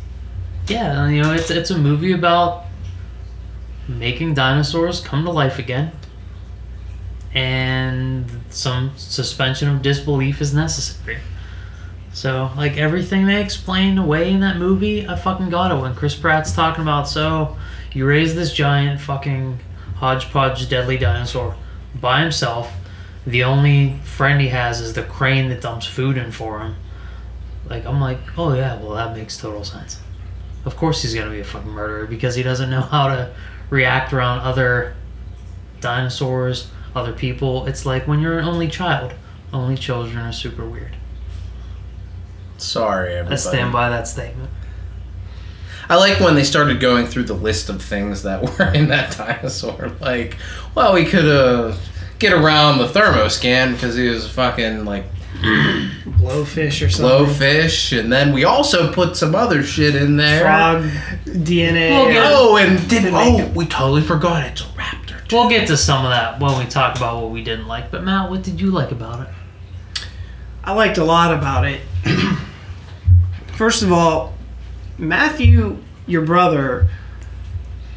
Yeah, you know, it's it's a movie about making dinosaurs come to life again, and some suspension of disbelief is necessary. So, like everything they explained away in that movie, I fucking got it when Chris Pratt's talking about. So, you raise this giant fucking hodgepodge deadly dinosaur by himself. The only friend he has is the crane that dumps food in for him. Like, I'm like, oh yeah, well, that makes total sense. Of course he's gonna be a fucking murderer because he doesn't know how to react around other dinosaurs, other people. It's like when you're an only child. Only children are super weird. Sorry, everybody. I stand by that statement. I like when they started going through the list of things that were in that dinosaur. Like, well, we could uh, get around the thermoscan because he was fucking like Blowfish or something. blowfish, and then we also put some other shit in there. Frog DNA. We'll Oh, and did oh, we totally forgot it's a raptor. We'll get to some of that when we talk about what we didn't like. But Matt, what did you like about it? I liked a lot about it. First of all, Matthew, your brother,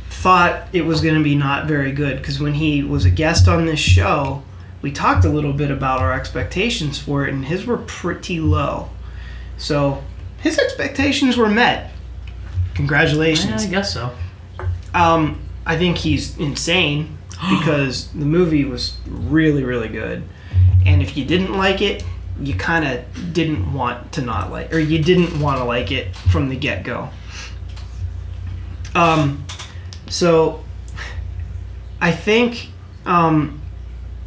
thought it was going to be not very good because when he was a guest on this show, we talked a little bit about our expectations for it, and his were pretty low. So his expectations were met. Yeah, Congratulations. I guess so. Um, I think he's insane because the movie was really, really good. And if you didn't like it, you kind of didn't want to not like, or you didn't want to like it from the get go. Um, so I think, um,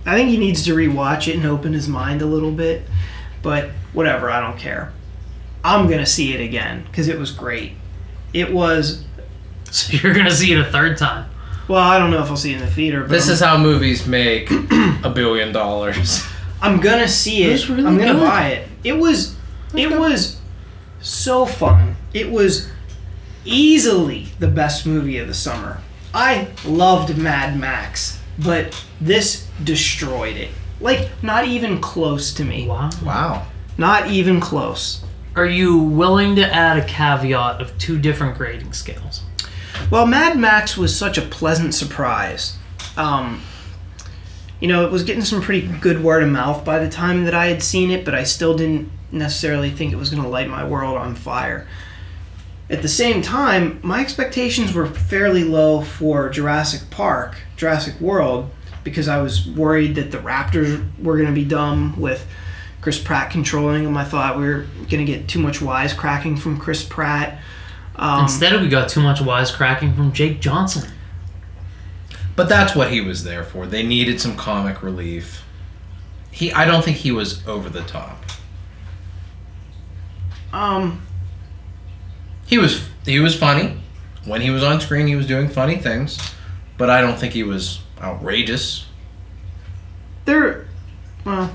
I think he needs to rewatch it and open his mind a little bit. But whatever, I don't care. I'm gonna see it again because it was great. It was So you're gonna see it a third time. Well, I don't know if I'll see it in the theater, but This I'm, is how movies make a billion dollars. I'm gonna see It it. was really I'm gonna good. buy it. It was it was so fun. It was easily the best movie of the summer. I loved Mad Max, but this destroyed it. Like not even close to me. Wow. Wow. Not even close. Are you willing to add a caveat of two different grading scales? Well, Mad Max was such a pleasant surprise. Um, you know, it was getting some pretty good word of mouth by the time that I had seen it, but I still didn't necessarily think it was going to light my world on fire. At the same time, my expectations were fairly low for Jurassic Park, Jurassic World, because I was worried that the Raptors were going to be dumb with Chris Pratt controlling them. I thought we were going to get too much wisecracking from Chris Pratt. Um, Instead, we got too much wisecracking from Jake Johnson. But that's what he was there for. They needed some comic relief. He I don't think he was over the top. um, He was he was funny. When he was on screen, he was doing funny things, but I don't think he was outrageous. there well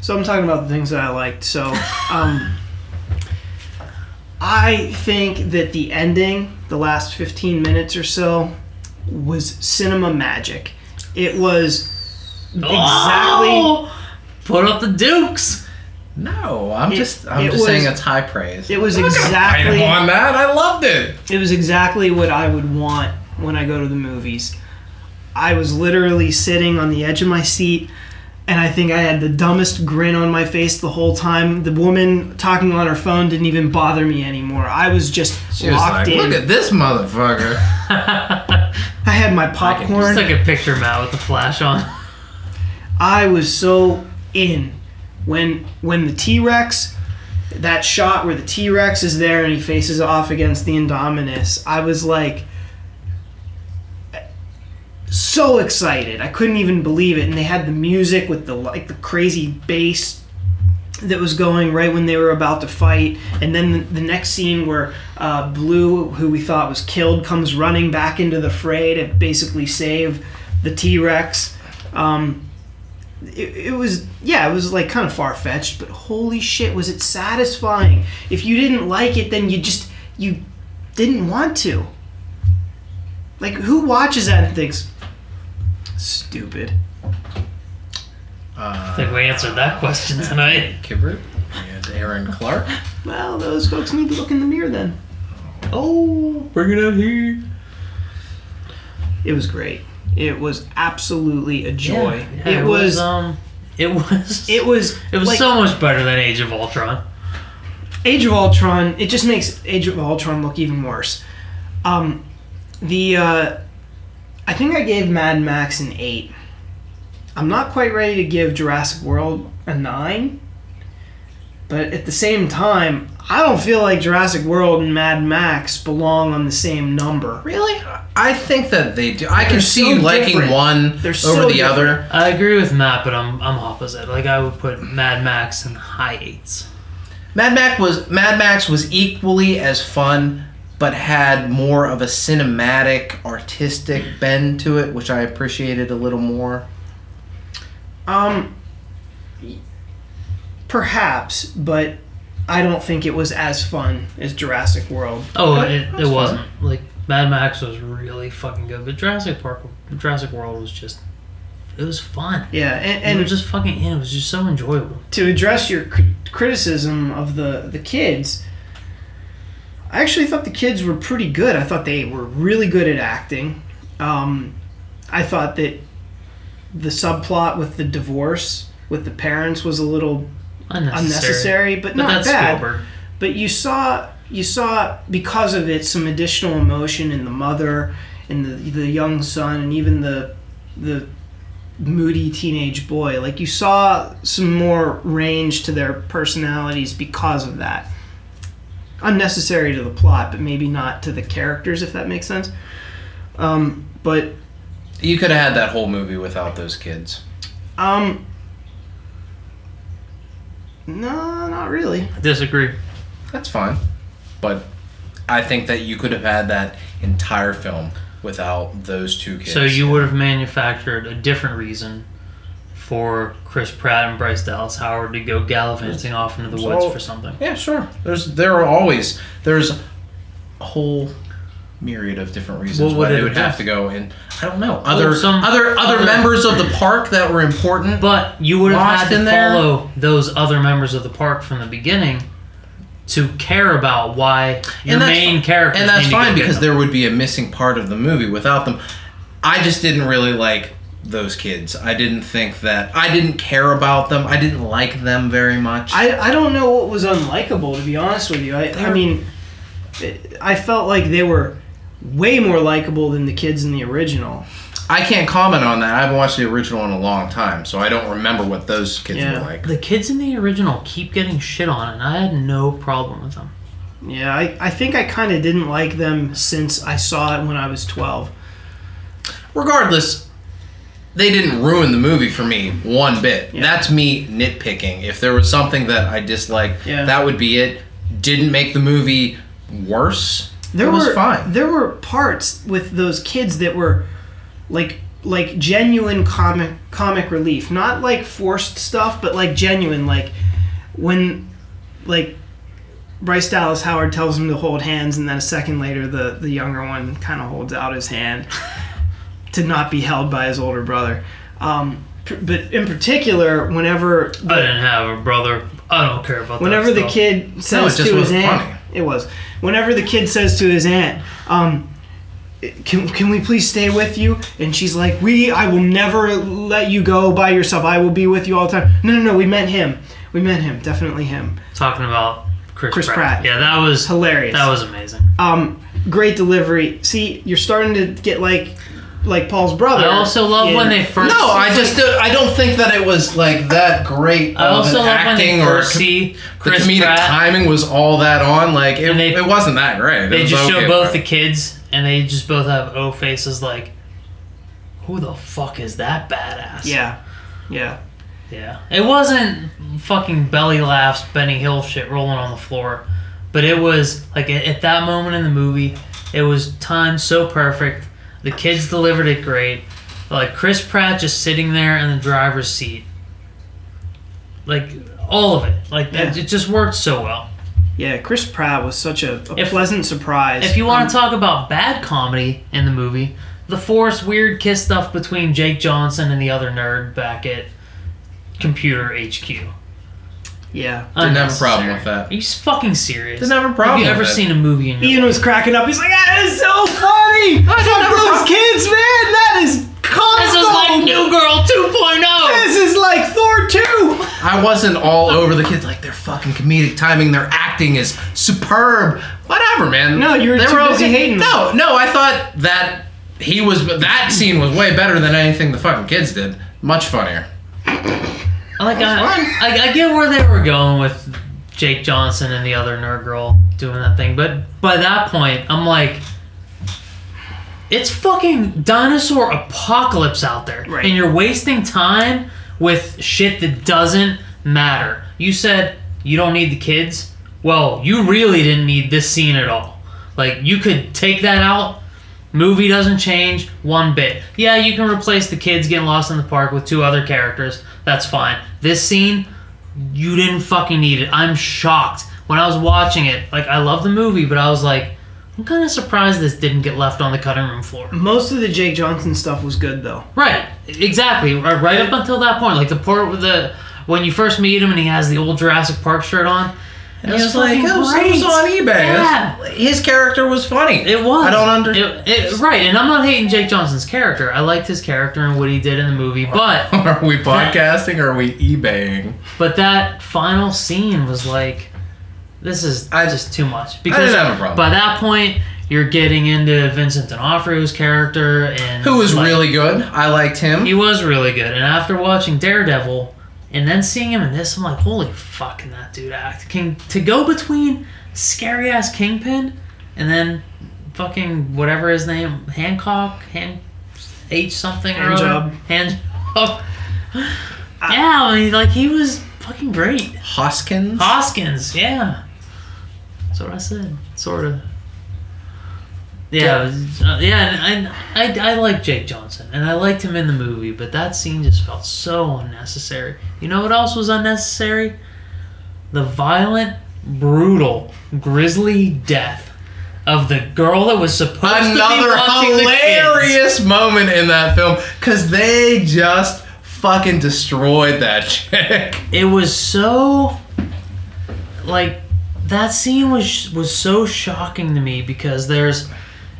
So I'm talking about the things that I liked. So, um, I think that the ending, the last 15 minutes or so, was cinema magic. It was exactly. Oh! Put up the Dukes. No, I'm It- just I'm it just saying it's high praise. It was I'm not gonna fight him exactly. on that. I loved it. It was exactly what I would want when I go to the movies. I was literally sitting on the edge of my seat, and I think I had the dumbest grin on my face the whole time. The woman talking on her phone didn't even bother me anymore. I was just She was locked like, in. "Look at this motherfucker." I had my I can popcorn. just take a picture, Matt, with the flash on. I was so in when when the T Rex, that shot where the T Rex is there and he faces off against the Indominus. I was like so excited. I couldn't even believe it. And they had the music with the like the crazy bass that was going right when they were about to fight. And then the, next scene where uh, Blue, who we thought was killed, comes running back into the fray to basically save the T Rex. Um, it, it was yeah, it was like kind of far fetched, but holy shit, was it satisfying? If you didn't like it, then you just you didn't want to. Like who watches that and thinks stupid? Uh, I think we answered that question tonight. Kibrit and Aaron Clark. Well, those folks need to look in the mirror then. Oh, bring it out here. It was great. It was absolutely a joy. Yeah, yeah, it, was, um, it was. it was It was like, so much better than Age of Ultron. Age of Ultron. It just makes Age of Ultron look even worse. Um, the uh, I think I gave Mad Max an eight. I'm not quite ready to give Jurassic World a nine, but at the same time, I don't feel like Jurassic World and Mad Max belong on the same number. Really? I think that they do. I can They're see so you liking different. one They're over so the other. I agree with Matt, but I'm I'm opposite. Like I would put Mad Max in high eights. Mad Max was Mad Max was equally as fun, but had more of a cinematic, artistic bend to it, which I appreciated a little more. Um, perhaps, but I don't think it was as fun as Jurassic World. Oh, Okay, it, that's it wasn't. Like Mad Max was really fucking good, but Jurassic Park, Jurassic World was just. It was fun. Yeah, and, And it was just fucking. It was just so enjoyable. to address your cri- criticism of the the kids, I actually thought the kids were pretty good. I thought they were really good at acting. Um, I thought that the subplot with the divorce with the parents was a little Unnecessary. unnecessary, but, But not that's bad. Spielberg. But you saw you saw because of it some additional emotion in the mother and the the young son and even the the moody teenage boy. Like you saw some more range to their personalities because of that. Unnecessary to the plot, but maybe not to the characters, if that makes sense. Um, but You could have had that whole movie without those kids. um, no, not really. Disagree. That's fine, but I think that you could have had that entire film without those two kids. So you would have manufactured a different reason for Chris Pratt and Bryce Dallas Howard to go gallivanting off into the So- woods for something. Yeah, sure. There's there are always there's a whole myriad of different reasons would why they would have have to go in. I don't know. Other some- other other other- members of the park that were important. But you would have had to there? follow those other members of the park from the beginning to care about why your main characters and that's need to go fine because there would be a missing part of the movie without them. I just didn't really like those kids. I didn't think that I didn't care about them. I didn't like them very much. I, I don't know what was unlikable to be honest with you. I, I They're- mean, I felt like they were way more likable than the kids in the original. I can't comment on that. I haven't watched the original in a long time, so I don't remember what those kids Yeah. were like. the kids in the original keep getting shit on, and I had no problem with them. Yeah, I, I think I kind of didn't like them since I saw it when I was 12. regardless, they didn't ruin the movie for me one bit. Yeah. That's me nitpicking. If there was something that I disliked, Yeah. that would be it. Didn't make the movie worse. There it was were fine. there were parts with those kids that were like like genuine comic comic relief, not like forced stuff, but like genuine. Like when like Bryce Dallas Howard tells him to hold hands, and then a second later, the the younger one kind of holds out his hand to not be held by his older brother. Um, but in particular, whenever I didn't have a brother. I don't care about whenever the kid says No, to his aunt, funny. it was. Whenever the kid says to his aunt, um, "Can can we please stay with you?" and she's like, "We, I will never let you go by yourself. I will be with you all the time." No, no, no. We meant him. We meant him. Definitely him. talking about Chris, Chris Pratt. Pratt. Yeah, that was Hilarious. That was amazing. Um, great delivery. See, you're starting to get like, like Paul's brother. I also love when they first. No, I just do- I don't think that it was like that great. I of also an love when they first co- see the Chris comedic Pratt. timing was all that on. Like it, they- it wasn't that great. They just show both the kids, and they just both have O faces. Like, who the fuck is that badass? Yeah, yeah. Yeah. It wasn't fucking belly laughs, Benny Hill shit rolling on the floor. But it was, like, at, at that moment in the movie, it was timed so perfect. The kids delivered it great. Like, Chris Pratt just sitting there in the driver's seat. Like, all of it. Like, Yeah. it just worked so well. Yeah, Chris Pratt was such a, a If- pleasant surprise. If you want Um, to talk about bad comedy in the movie, the forced weird kiss stuff between Jake Johnson and the other nerd back at Computer HQ. Yeah, Didn't have a problem with that. Are you fucking serious? Didn't have a problem Have you with ever it. seen a movie in your Ian life? was cracking up. He's like, "That is so funny! Fuck have a those problem. kids, man! That is This is like New Girl oh. 2.0. This is like Thor 2! I wasn't all over the kids like their fucking comedic timing, their acting is superb. Whatever, man. No, you were They too busy hating them. No, no, I thought that he was that scene was way better than anything the fucking kids did. Much funnier. Like I, I, I get where they were going with Jake Johnson and the other nerd girl doing that thing, but by that point, I'm like, it's fucking dinosaur apocalypse out there, Right. and you're wasting time with shit that doesn't matter. You said you don't need the kids. Well, you really didn't need this scene at all. Like you could take that out. Movie doesn't change one bit. Yeah, you can replace the kids getting lost in the park with two other characters. That's fine. This scene, you didn't fucking need it. I'm shocked. When I was watching it, like I love the movie, but I was like, I'm kind of surprised this didn't get left on the cutting room floor. Most of the Jake Johnson stuff was good, though. Right, exactly. Right up until that point, like the part with the when you first meet him and he has the old Jurassic Park shirt on. And he was like, oh, so it was on eBay. Yeah. His character was funny. It was. I don't understand. It, it, right, and I'm not hating Jake Johnson's character. I liked his character and what he did in the movie, but Are we podcasting or are we eBaying? but that final scene was like, this is I- just too much. Because didn't have a problem. by that point, you're getting into Vincent D'Onofrio's character, and Who was like, really good. I liked him. He was really good, and after watching Daredevil and then seeing him in this, I'm like, holy fuck, can that dude act? Can to go between scary ass Kingpin and then fucking whatever his name, Hancock, Hand H something or other, Handjob. hand. Yeah, I mean, like he was fucking great. Hoskins. Hoskins, yeah. That's what I said, sort of. Yeah, was- uh, yeah, and I, I, I like Jake Johnson, and I liked him in the movie, but that scene just felt so unnecessary. You know what else was unnecessary? The violent, brutal, grisly death of the girl that was supposed to be Another the kids. hilarious moment in that film because they just fucking destroyed that chick. it was so like that scene was was so shocking to me because there's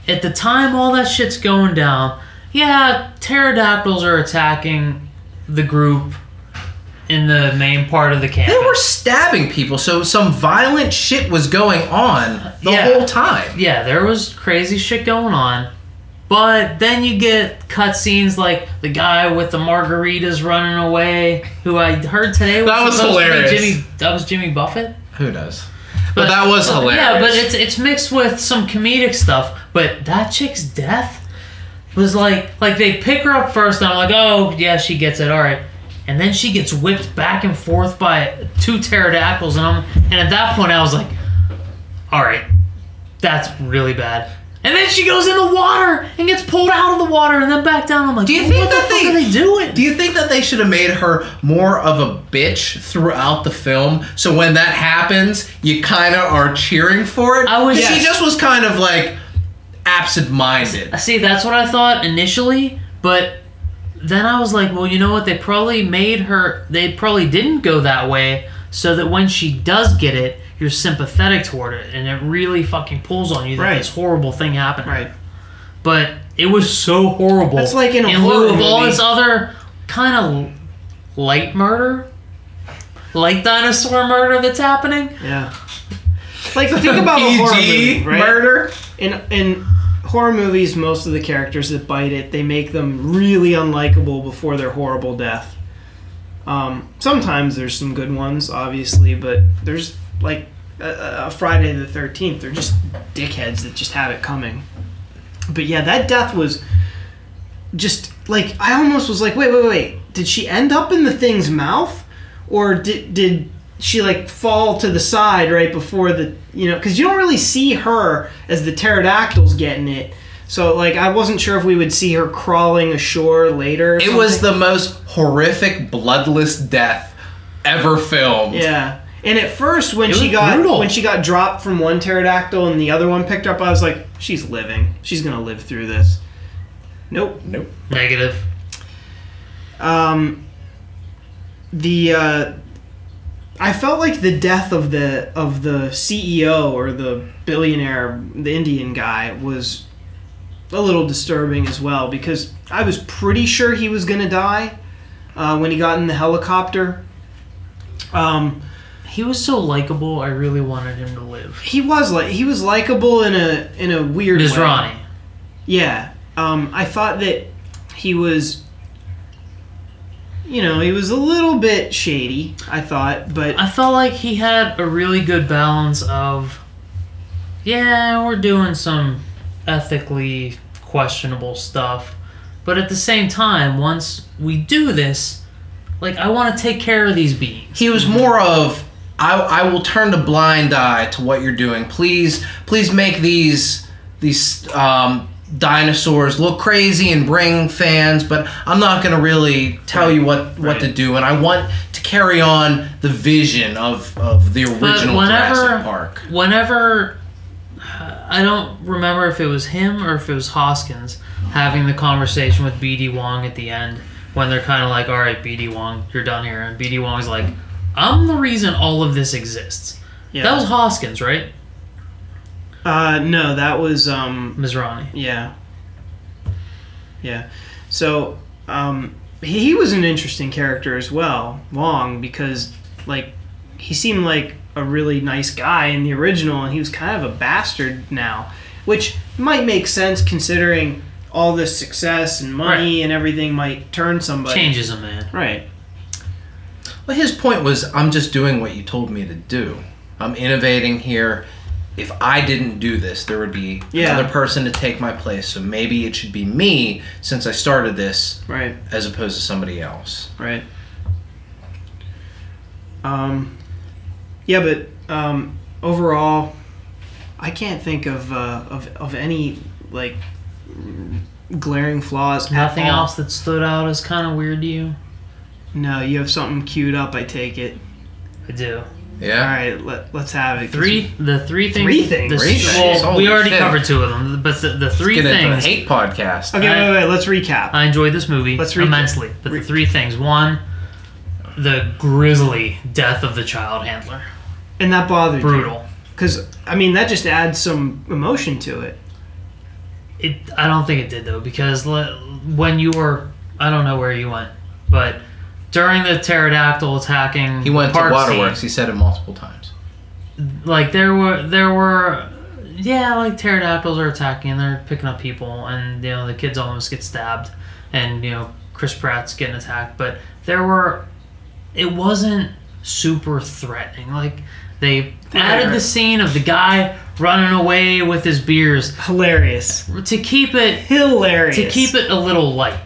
at the time all that shit's going down yeah pterodactyls are attacking the group in the main part of the campus They were stabbing people, so some violent shit was going on the Yeah. whole time. yeah there was crazy shit going on but then you get cutscenes like the guy with the margaritas running away, who I heard today was, That was supposed to be hilarious. Jimmy, that was Jimmy Buffett. Who does? But, that was hilarious. Yeah, but it's it's mixed with some comedic stuff. But that chick's death was like like they pick her up first, and I'm like, oh yeah, she gets it, all right. And then she gets whipped back and forth by two pterodactyls, and I'm and at that point I was like, all right, that's really bad. And then she goes in the water and gets pulled out of the water and then back down. I'm like, Do you think what the that fuck they- are they doing? Do you think that they should have made her more of a bitch throughout the film? So when that happens, you kind of are cheering for it. I was- She just was kind of like absent-minded. I see, that's what I thought initially, but then I was like, well, you know what? They probably made her. They probably didn't go that way, so that when she does get it, you're sympathetic toward it, and it really fucking pulls on you that Right. this horrible thing happened. Right. But it was so horrible. That's like in a in lieu of all this other kind of light murder, light dinosaur murder that's happening. Yeah. Like think about a horror movie, right? murder. In in horror movies, most of the characters that bite it, they make them really unlikable before their horrible death. Um, sometimes there's some good ones, obviously, but there's like a, a Friday the Thirteenth. They're just dickheads that just have it coming. But yeah, that death was just like I almost was like, wait, wait, wait, did she end up in the thing's mouth, or did did she like fall to the side right before the you know? Because you don't really see her as the pterodactyl's getting it. So like I wasn't sure if we would see her crawling ashore later. or It was the most horrific, bloodless death ever filmed. yeah. And at first, when It she got brutal. when she got dropped from one pterodactyl and the other one picked her up, I was like, she's living. She's gonna live through this. Nope. Nope. Negative. um, the uh, I felt like the death of the of the CEO or the billionaire, the Indian guy, was a little disturbing as well because I was pretty sure he was gonna die uh, when he got in the helicopter. Um, He was so likable. I really wanted him to live. he was like he was likable in a in a weird way. Masrani. Yeah. Um, I thought that he was, you know, he was a little bit shady. I thought, but I felt like he had a really good balance of, yeah, we're doing some ethically questionable stuff, but at the same time, once we do this, like I want to take care of these beings. He was more of I, I will turn a blind eye to what you're doing. Please please make these these um, dinosaurs look crazy and bring fans, but I'm not gonna really tell you what, what Right. to do. And I want to carry on the vision of, of the But original whenever, Jurassic Park. whenever, I don't remember if it was him or if it was Hoskins having the conversation with BD Wong at the end when they're kind of like, "All right, BD Wong, you're done here," and BD Wong's like, "I'm the reason all of this exists." yeah. That was Hoskins, right? Uh, no, that was um, Masrani. yeah, yeah. So um, he, he was an interesting character as well, Wong, because like he seemed like a really nice guy in the original, and he was kind of a bastard now, which might make sense considering all this success and money and everything might turn somebody. Changes a man. Right. Well, his point was, I'm just doing what you told me to do. I'm innovating here. If I didn't do this, there would be Yeah. another person to take my place. So maybe it should be me since I started this, Right. as opposed to somebody else. Right. Um, yeah, but um, overall, I can't think of uh, of of any like glaring flaws. at Nothing all. else that stood out as kind of weird to you. No, you have something queued up. I take it. I do. All Yeah. All right, let, let's have it. 'cause Three, the three things. Three things? the- Three? Well, Holy we already shit. covered two of them, but the, the three Get things. hate podcast. Okay, I- wait, wait, let's recap. I enjoyed this movie Let's recap. immensely. But Re- the three things: one, the grisly death of the child handler, and that bothered you. brutal. Because I mean, that just adds some emotion to it. It. I don't think it did though, because le- when you were, I don't know where you went, but during the pterodactyl attacking, he went the to Waterworks. scene, He said it multiple times. like there were there were yeah like pterodactyls are attacking and they're picking up people and you know the kids almost get stabbed and you know chris pratt's getting attacked but there were it wasn't super threatening like they added the scene of the guy running away with his beers Hilarious. to keep it Hilarious. to keep it a little light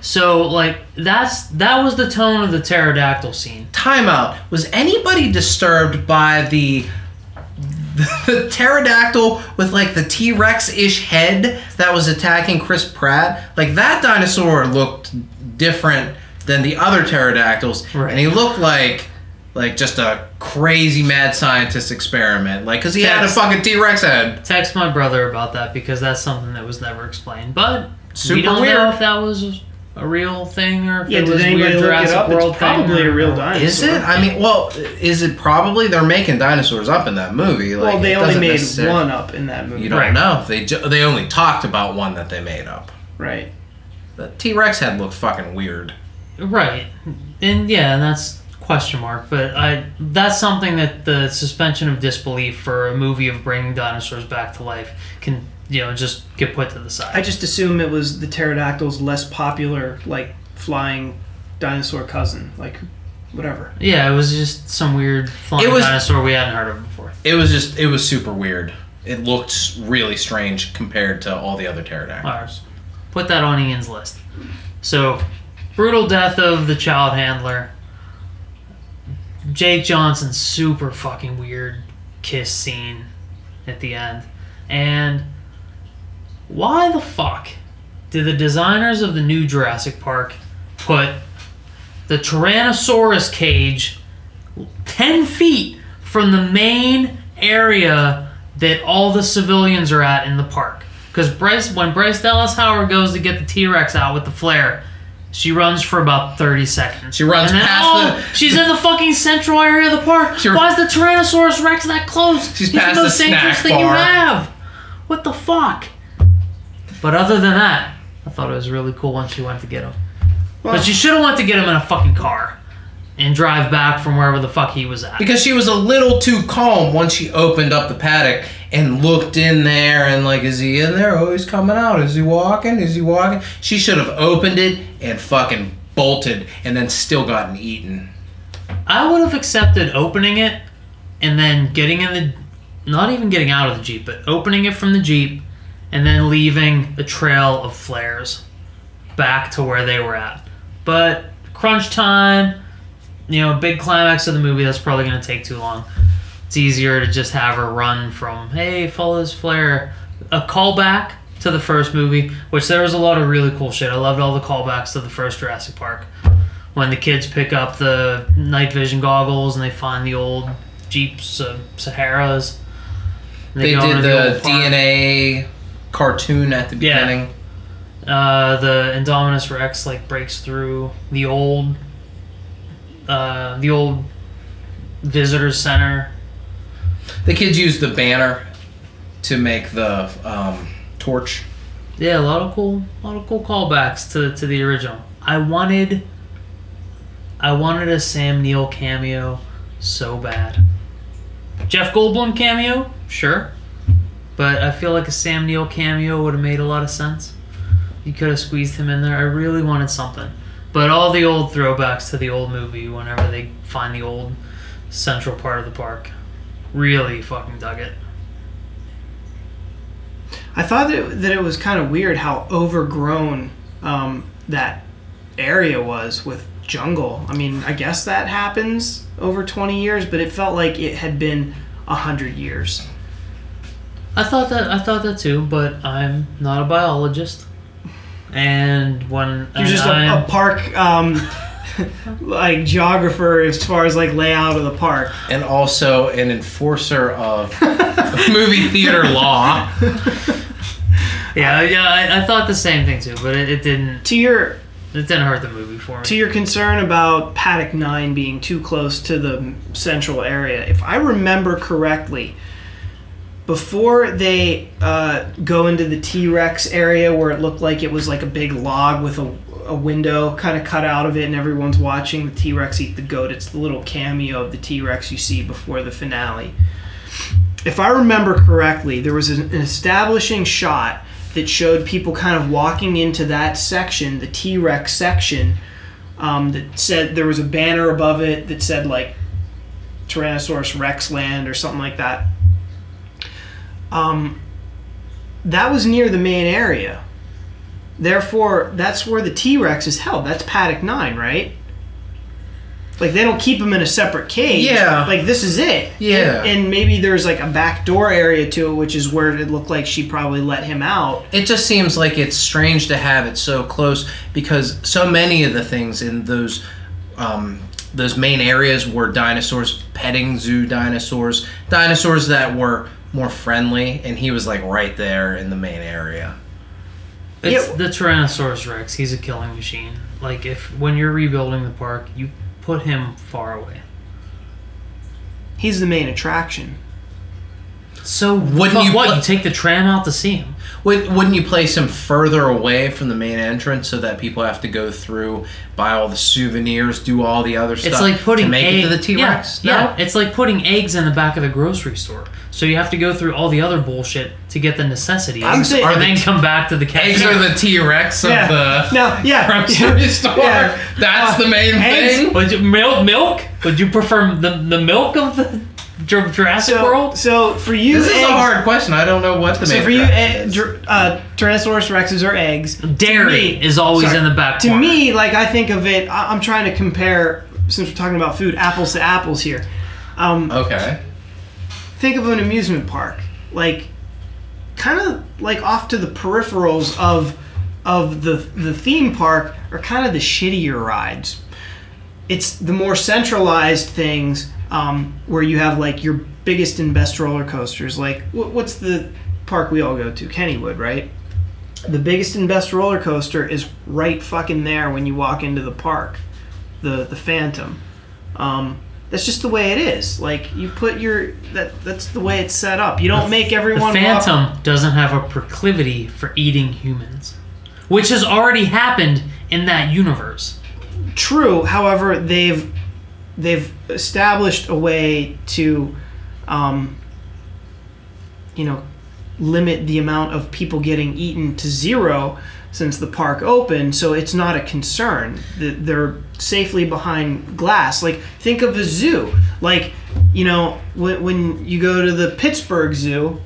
so like that's that was the tone of the pterodactyl scene Timeout. Was anybody disturbed by the the pterodactyl with like the T Rex ish head that was attacking Chris Pratt, like that dinosaur looked different than the other pterodactyls, Right. and he looked like like just a crazy mad scientist experiment, like because he had a fucking T Rex head. Text my brother about that because that's something that was never explained. But we don't weird. know if that was a real thing or if Yeah, it did was anybody weird look it Jurassic up? World It's probably thing a real dinosaur. Is it? I mean, well, is it probably they're making dinosaurs up in that movie? Like, Well, they only made necessarily- one up in that movie. You don't Right. know. They ju- they only talked about one that they made up. Right. The T Rex head looked fucking weird. Right, and yeah, and that's question mark. But I that's something that the suspension of disbelief for a movie of bringing dinosaurs back to life can you know just get put to the side. I just assume it was the pterodactyl's less popular, like flying dinosaur cousin, like whatever. yeah, it was just some weird flying It was- dinosaur we hadn't heard of before. It was just it was super weird. It looked really strange compared to all the other pterodactyls. right, put that on Ian's list. So, brutal death of the child handler. Jake Johnson's super fucking weird kiss scene at the end. And why the fuck did the designers of the new Jurassic Park put the Tyrannosaurus cage 10 feet from the main area that all the civilians are at in the park? Because Bryce, when Bryce Dallas Howard goes to get the T Rex out with the flare, she runs for about 30 seconds. She runs and then, past oh, the- She's in the fucking central area of the park. She- Why is the Tyrannosaurus Rex that close? She's He's past the the most dangerous snack thing you bar. have. What the fuck? But other than that, I thought it was really cool when she went to get him. but she should have went to get him in a fucking car and drive back from wherever the fuck he was at. Because she was a little too calm once she opened up the paddock and looked in there and like, is he in there? Oh, he's coming out. Is he walking? Is he walking? She should have opened it and fucking bolted and then still gotten eaten. I would have accepted opening it and then getting in the not even getting out of the Jeep, but opening it from the Jeep and then leaving a trail of flares back to where they were at. But crunch time, you know, big climax of the movie, that's probably going to take too long. It's easier to just have her run from, hey, follow this flare. A callback to the first movie, which there was a lot of really cool shit. I loved all the callbacks to the first Jurassic Park. When the kids pick up the night vision goggles and they find the old Jeeps, uh, Saharas. and They did into the DNA. park. Cartoon at the Yeah. beginning. uh, the Indominus Rex like breaks through the old, uh, the old visitor center. The kids used the banner to make the um, torch. Yeah, a lot of cool, a lot of cool callbacks to to the original. I wanted, I wanted a Sam Neill cameo so bad. Jeff Goldblum cameo, sure, but I feel like a Sam Neill cameo would have made a lot of sense. You could have squeezed him in there. I really wanted something, but all the old throwbacks to the old movie, whenever they find the old central part of the park, really fucking dug it. I thought that it, that it was kind of weird how overgrown um, that area was with jungle. I mean, I guess that happens over 20 years, but it felt like it had been 100 years. I thought that I thought that too, but I'm not a biologist. And when You're just a, I'm, a park um, like geographer as far as like layout of the park. And also an enforcer of movie theater law. yeah, yeah, I, I thought the same thing too, but it, it didn't To your it didn't hurt the movie for me. to your concern about Paddock 9 being too close to the central area, if I remember correctly, before they uh, go into the T Rex area where it looked like it was like a big log with a, a window kind of cut out of it and everyone's watching the T Rex eat the goat, it's the little cameo of the T Rex you see before the finale. If I remember correctly, there was an, establishing shot that showed people kind of walking into that section, the T Rex section, um, that said there was a banner above it that said like Tyrannosaurus Rex Land or something like that. Um, that was near the main area. Therefore, that's where the T Rex is held. That's Paddock 9, right? Like they don't keep him in a separate cage. Yeah. Like this is it. Yeah. And, and maybe there's like a back door area to it, which is where it looked like she probably let him out. It just seems like it's strange to have it so close because so many of the things in those um, those main areas were dinosaurs, petting zoo dinosaurs, dinosaurs that were more friendly, and he was like right there in the main area. It's Yeah. the Tyrannosaurus Rex. He's a killing machine. Like if when you're rebuilding the park, you put him far away. He's the main attraction. So Wouldn't you what? put- you take the tram out to see him? Would, wouldn't you place him further away from the main entrance so that people have to go through, buy all the souvenirs, do all the other stuff It's like putting to make egg- it to the T Rex? Yeah, yeah, it's like putting eggs in the back of the grocery store. So you have to go through all the other bullshit to get the necessities, I'm saying- and then the- come back to the Eggs cashier. are the T Rex of Yeah. the No, yeah. grocery store. Yeah. That's Uh, the main eggs- thing. Would you milk? Milk? Would you prefer the the milk of the Jur- Jurassic So, World? so for you, This is a hard question. I don't know what the So main for you, attraction is. dr- uh, Tyrannosaurus rexes are eggs. Dairy me- is always sorry. in the back. To corner. me, like I think of it, I- I'm trying to compare. Since we're talking about food, apples to apples here. Um, Okay. think of an amusement park, like kind of like off to the peripherals of of the the theme park are kind of the shittier rides. It's the more centralized things um, where you have like your biggest and best roller coasters. Like wh- what's the park we all go to? Kennywood, right? The biggest and best roller coaster is right fucking there when you walk into the park, the the Phantom. Um, that's just the way it is. Like you put your that that's the way it's set up. You don't make The everyone walk- Phantom doesn't have a proclivity for eating humans, which has already happened in that universe. True. However, they've they've established a way to, um, you know, limit the amount of people getting eaten to zero since the park opened. So it's not a concern. Th- They're safely behind glass. Like think of a zoo. Like you know when when you go to the Pittsburgh Zoo.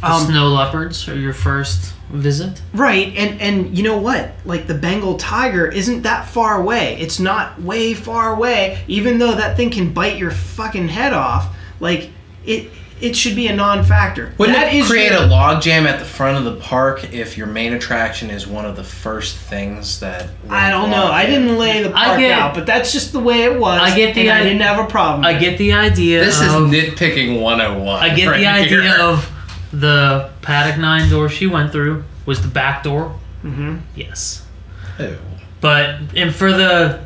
The Um, snow leopards are your first visit. Right, and and you know what? Like the Bengal tiger isn't that far away. It's not way far away, even though that thing can bite your fucking head off. Like it it should be a non-factor. Wouldn't That it is create your- a logjam at the front of the park if your main attraction is one of the first things that? I don't know. I didn't lay the I park get- out, but that's just the way it was. I get the and I i- didn't have a problem. I get the idea. This is of, nitpicking 101. I get right the idea here. of the paddock nine door she went through was the back door. Mhm. Yes, Ew. but and for the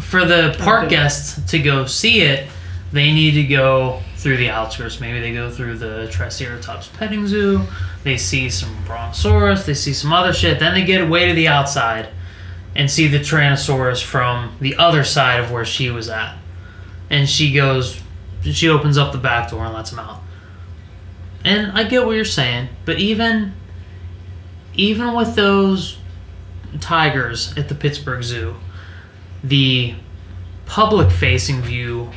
for the park Okay. guests to go see it, they need to go through the outskirts. Maybe they go through the Triceratops petting zoo. They see some brontosaurus. They see some other shit. Then they get away to the outside and see the Tyrannosaurus from the other side of where she was at. And she goes, she opens up the back door and lets him out. And I get what you're saying, but even, even with those tigers at the Pittsburgh Zoo, the public-facing view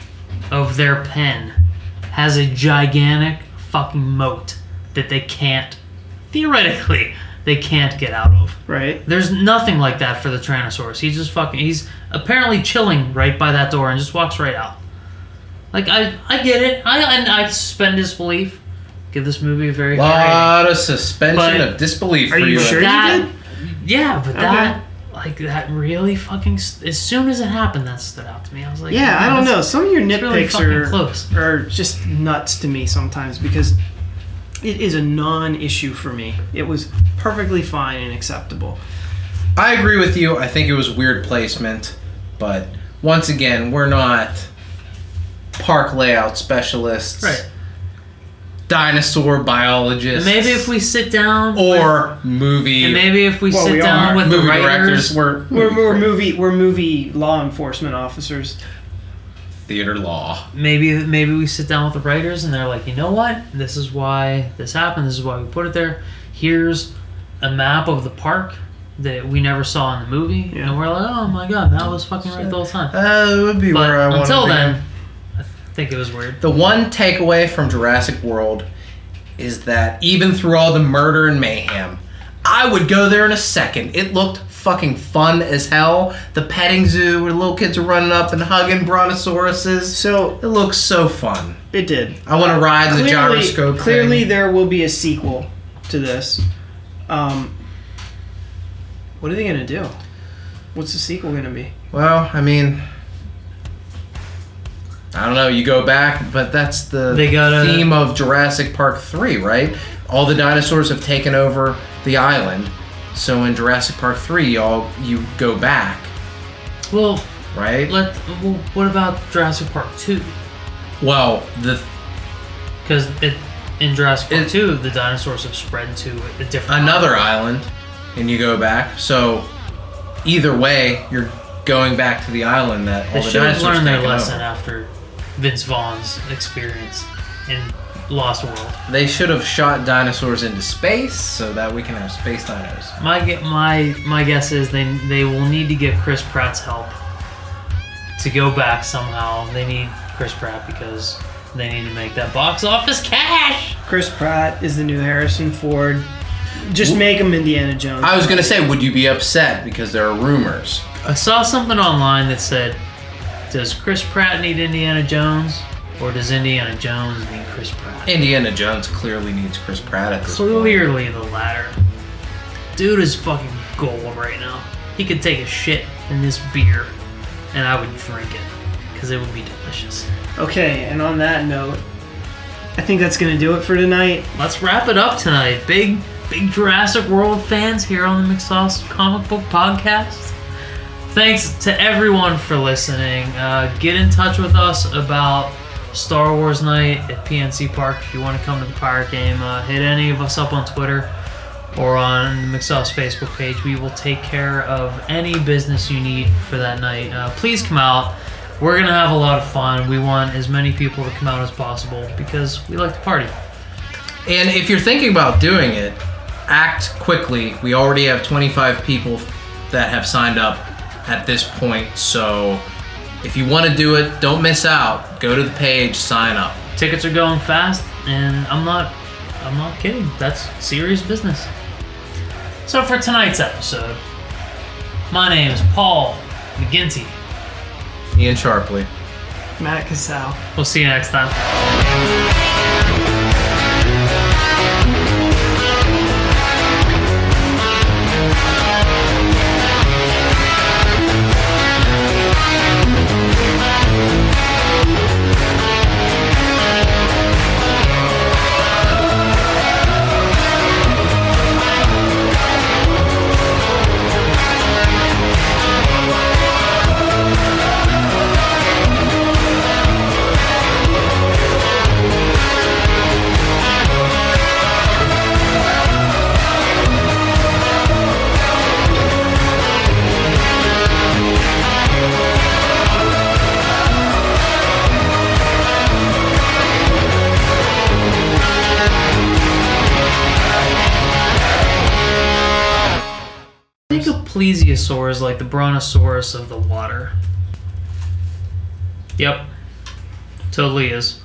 of their pen has a gigantic fucking moat that they can't, theoretically, they can't get out of. right. There's nothing like that for the Tyrannosaurus. He's just fucking. He's apparently chilling right by that door and just walks right out. Like I, I get it. I, I, I suspend disbelief. Give this movie a very high lot of suspension But- of disbelief Are for you you. sure? rating. you That, yeah, but Okay. that, like that, really fucking. s- As soon as it happened, that stood out to me. I was like, Yeah, I don't that's- know. Some of your It's really nitpicks fucking are close. are just nuts to me sometimes because it is a non-issue for me. It was perfectly fine and acceptable. I agree with you. I think it was weird placement, but once again, we're not park layout specialists, Right. Dinosaur biologists, Maybe if we sit down, or movie and maybe if we Well, sit we down are. with the movie writers, directors, we're, We're, we're movie we're movie law enforcement officers. theater law. maybe maybe we sit down with the writers and they're like, you know what? This is why this happened. This is why we put it there. Here's a map of the park that we never saw in the movie, Yeah. and we're like, oh my god, that was fucking right the whole time. Uh, it would be But where I want until to be. Then, I think it was weird. The one takeaway from Jurassic World is that even through all the murder and mayhem, I would go there in a second. It looked fucking fun as hell. The petting zoo where little kids are running up and hugging brontosauruses. So It looks so fun. it did. I want to ride the clearly, gyroscope. clearly thing. there will be a sequel to this. Um, what are they gonna do? What's the sequel gonna be? Well, I mean, I don't know. You go back, but that's the They theme of Jurassic Park three, right? All the dinosaurs have taken over the island. So in Jurassic Park three, y'all you go back, Well, right? let. Well, what about Jurassic Park two? Well, the Because it in Jurassic Park It- two, the dinosaurs have spread to a different another island, and you go back. So either way, you're going back to the island that all They the should have dinosaurs learned their lesson over. after Vince Vaughn's experience in Lost World. They should have shot dinosaurs into space so that we can have space dinos. My my my guess is they they will need to get Chris Pratt's help to go back somehow. They need Chris Pratt because they need to make that box office cash. Chris Pratt is the new Harrison Ford. Just make him Indiana Jones. I was gonna say, would you be upset because there are rumors? I saw something online that said, "Does Chris Pratt need Indiana Jones, or does Indiana Jones need Chris Pratt?" Indiana Jones clearly needs Chris Pratt at this point. Clearly the latter. Dude is fucking gold right now. He could take a shit in this beer, and I would drink it because it would be delicious. Okay, and on that note, I think that's gonna do it for tonight. Let's wrap it up tonight. Big, big Jurassic World fans here on the McSauce Comic Book Podcast. Thanks to everyone for listening. Uh, get in touch with us about Star Wars Night at PNC Park if you want to come to the Pirate Game. Uh, hit any of us up on Twitter or on the McSauce Facebook page. We will take care of any business you need for that night. Uh, please come out. We're gonna have a lot of fun. We want as many people to come out as possible because we like to party. And if you're thinking about doing it, act quickly. We already have 25 people that have signed up at this point. So if you want to do it, don't miss out. Go to the page, sign up. tickets are going fast and i'm not i'm not kidding that's serious business so for tonight's episode my name is paul mcginty Ian Sharpley. Matt Casal. we'll see you next time I think a plesiosaur is like the brontosaurus of the water. Yep. Totally is.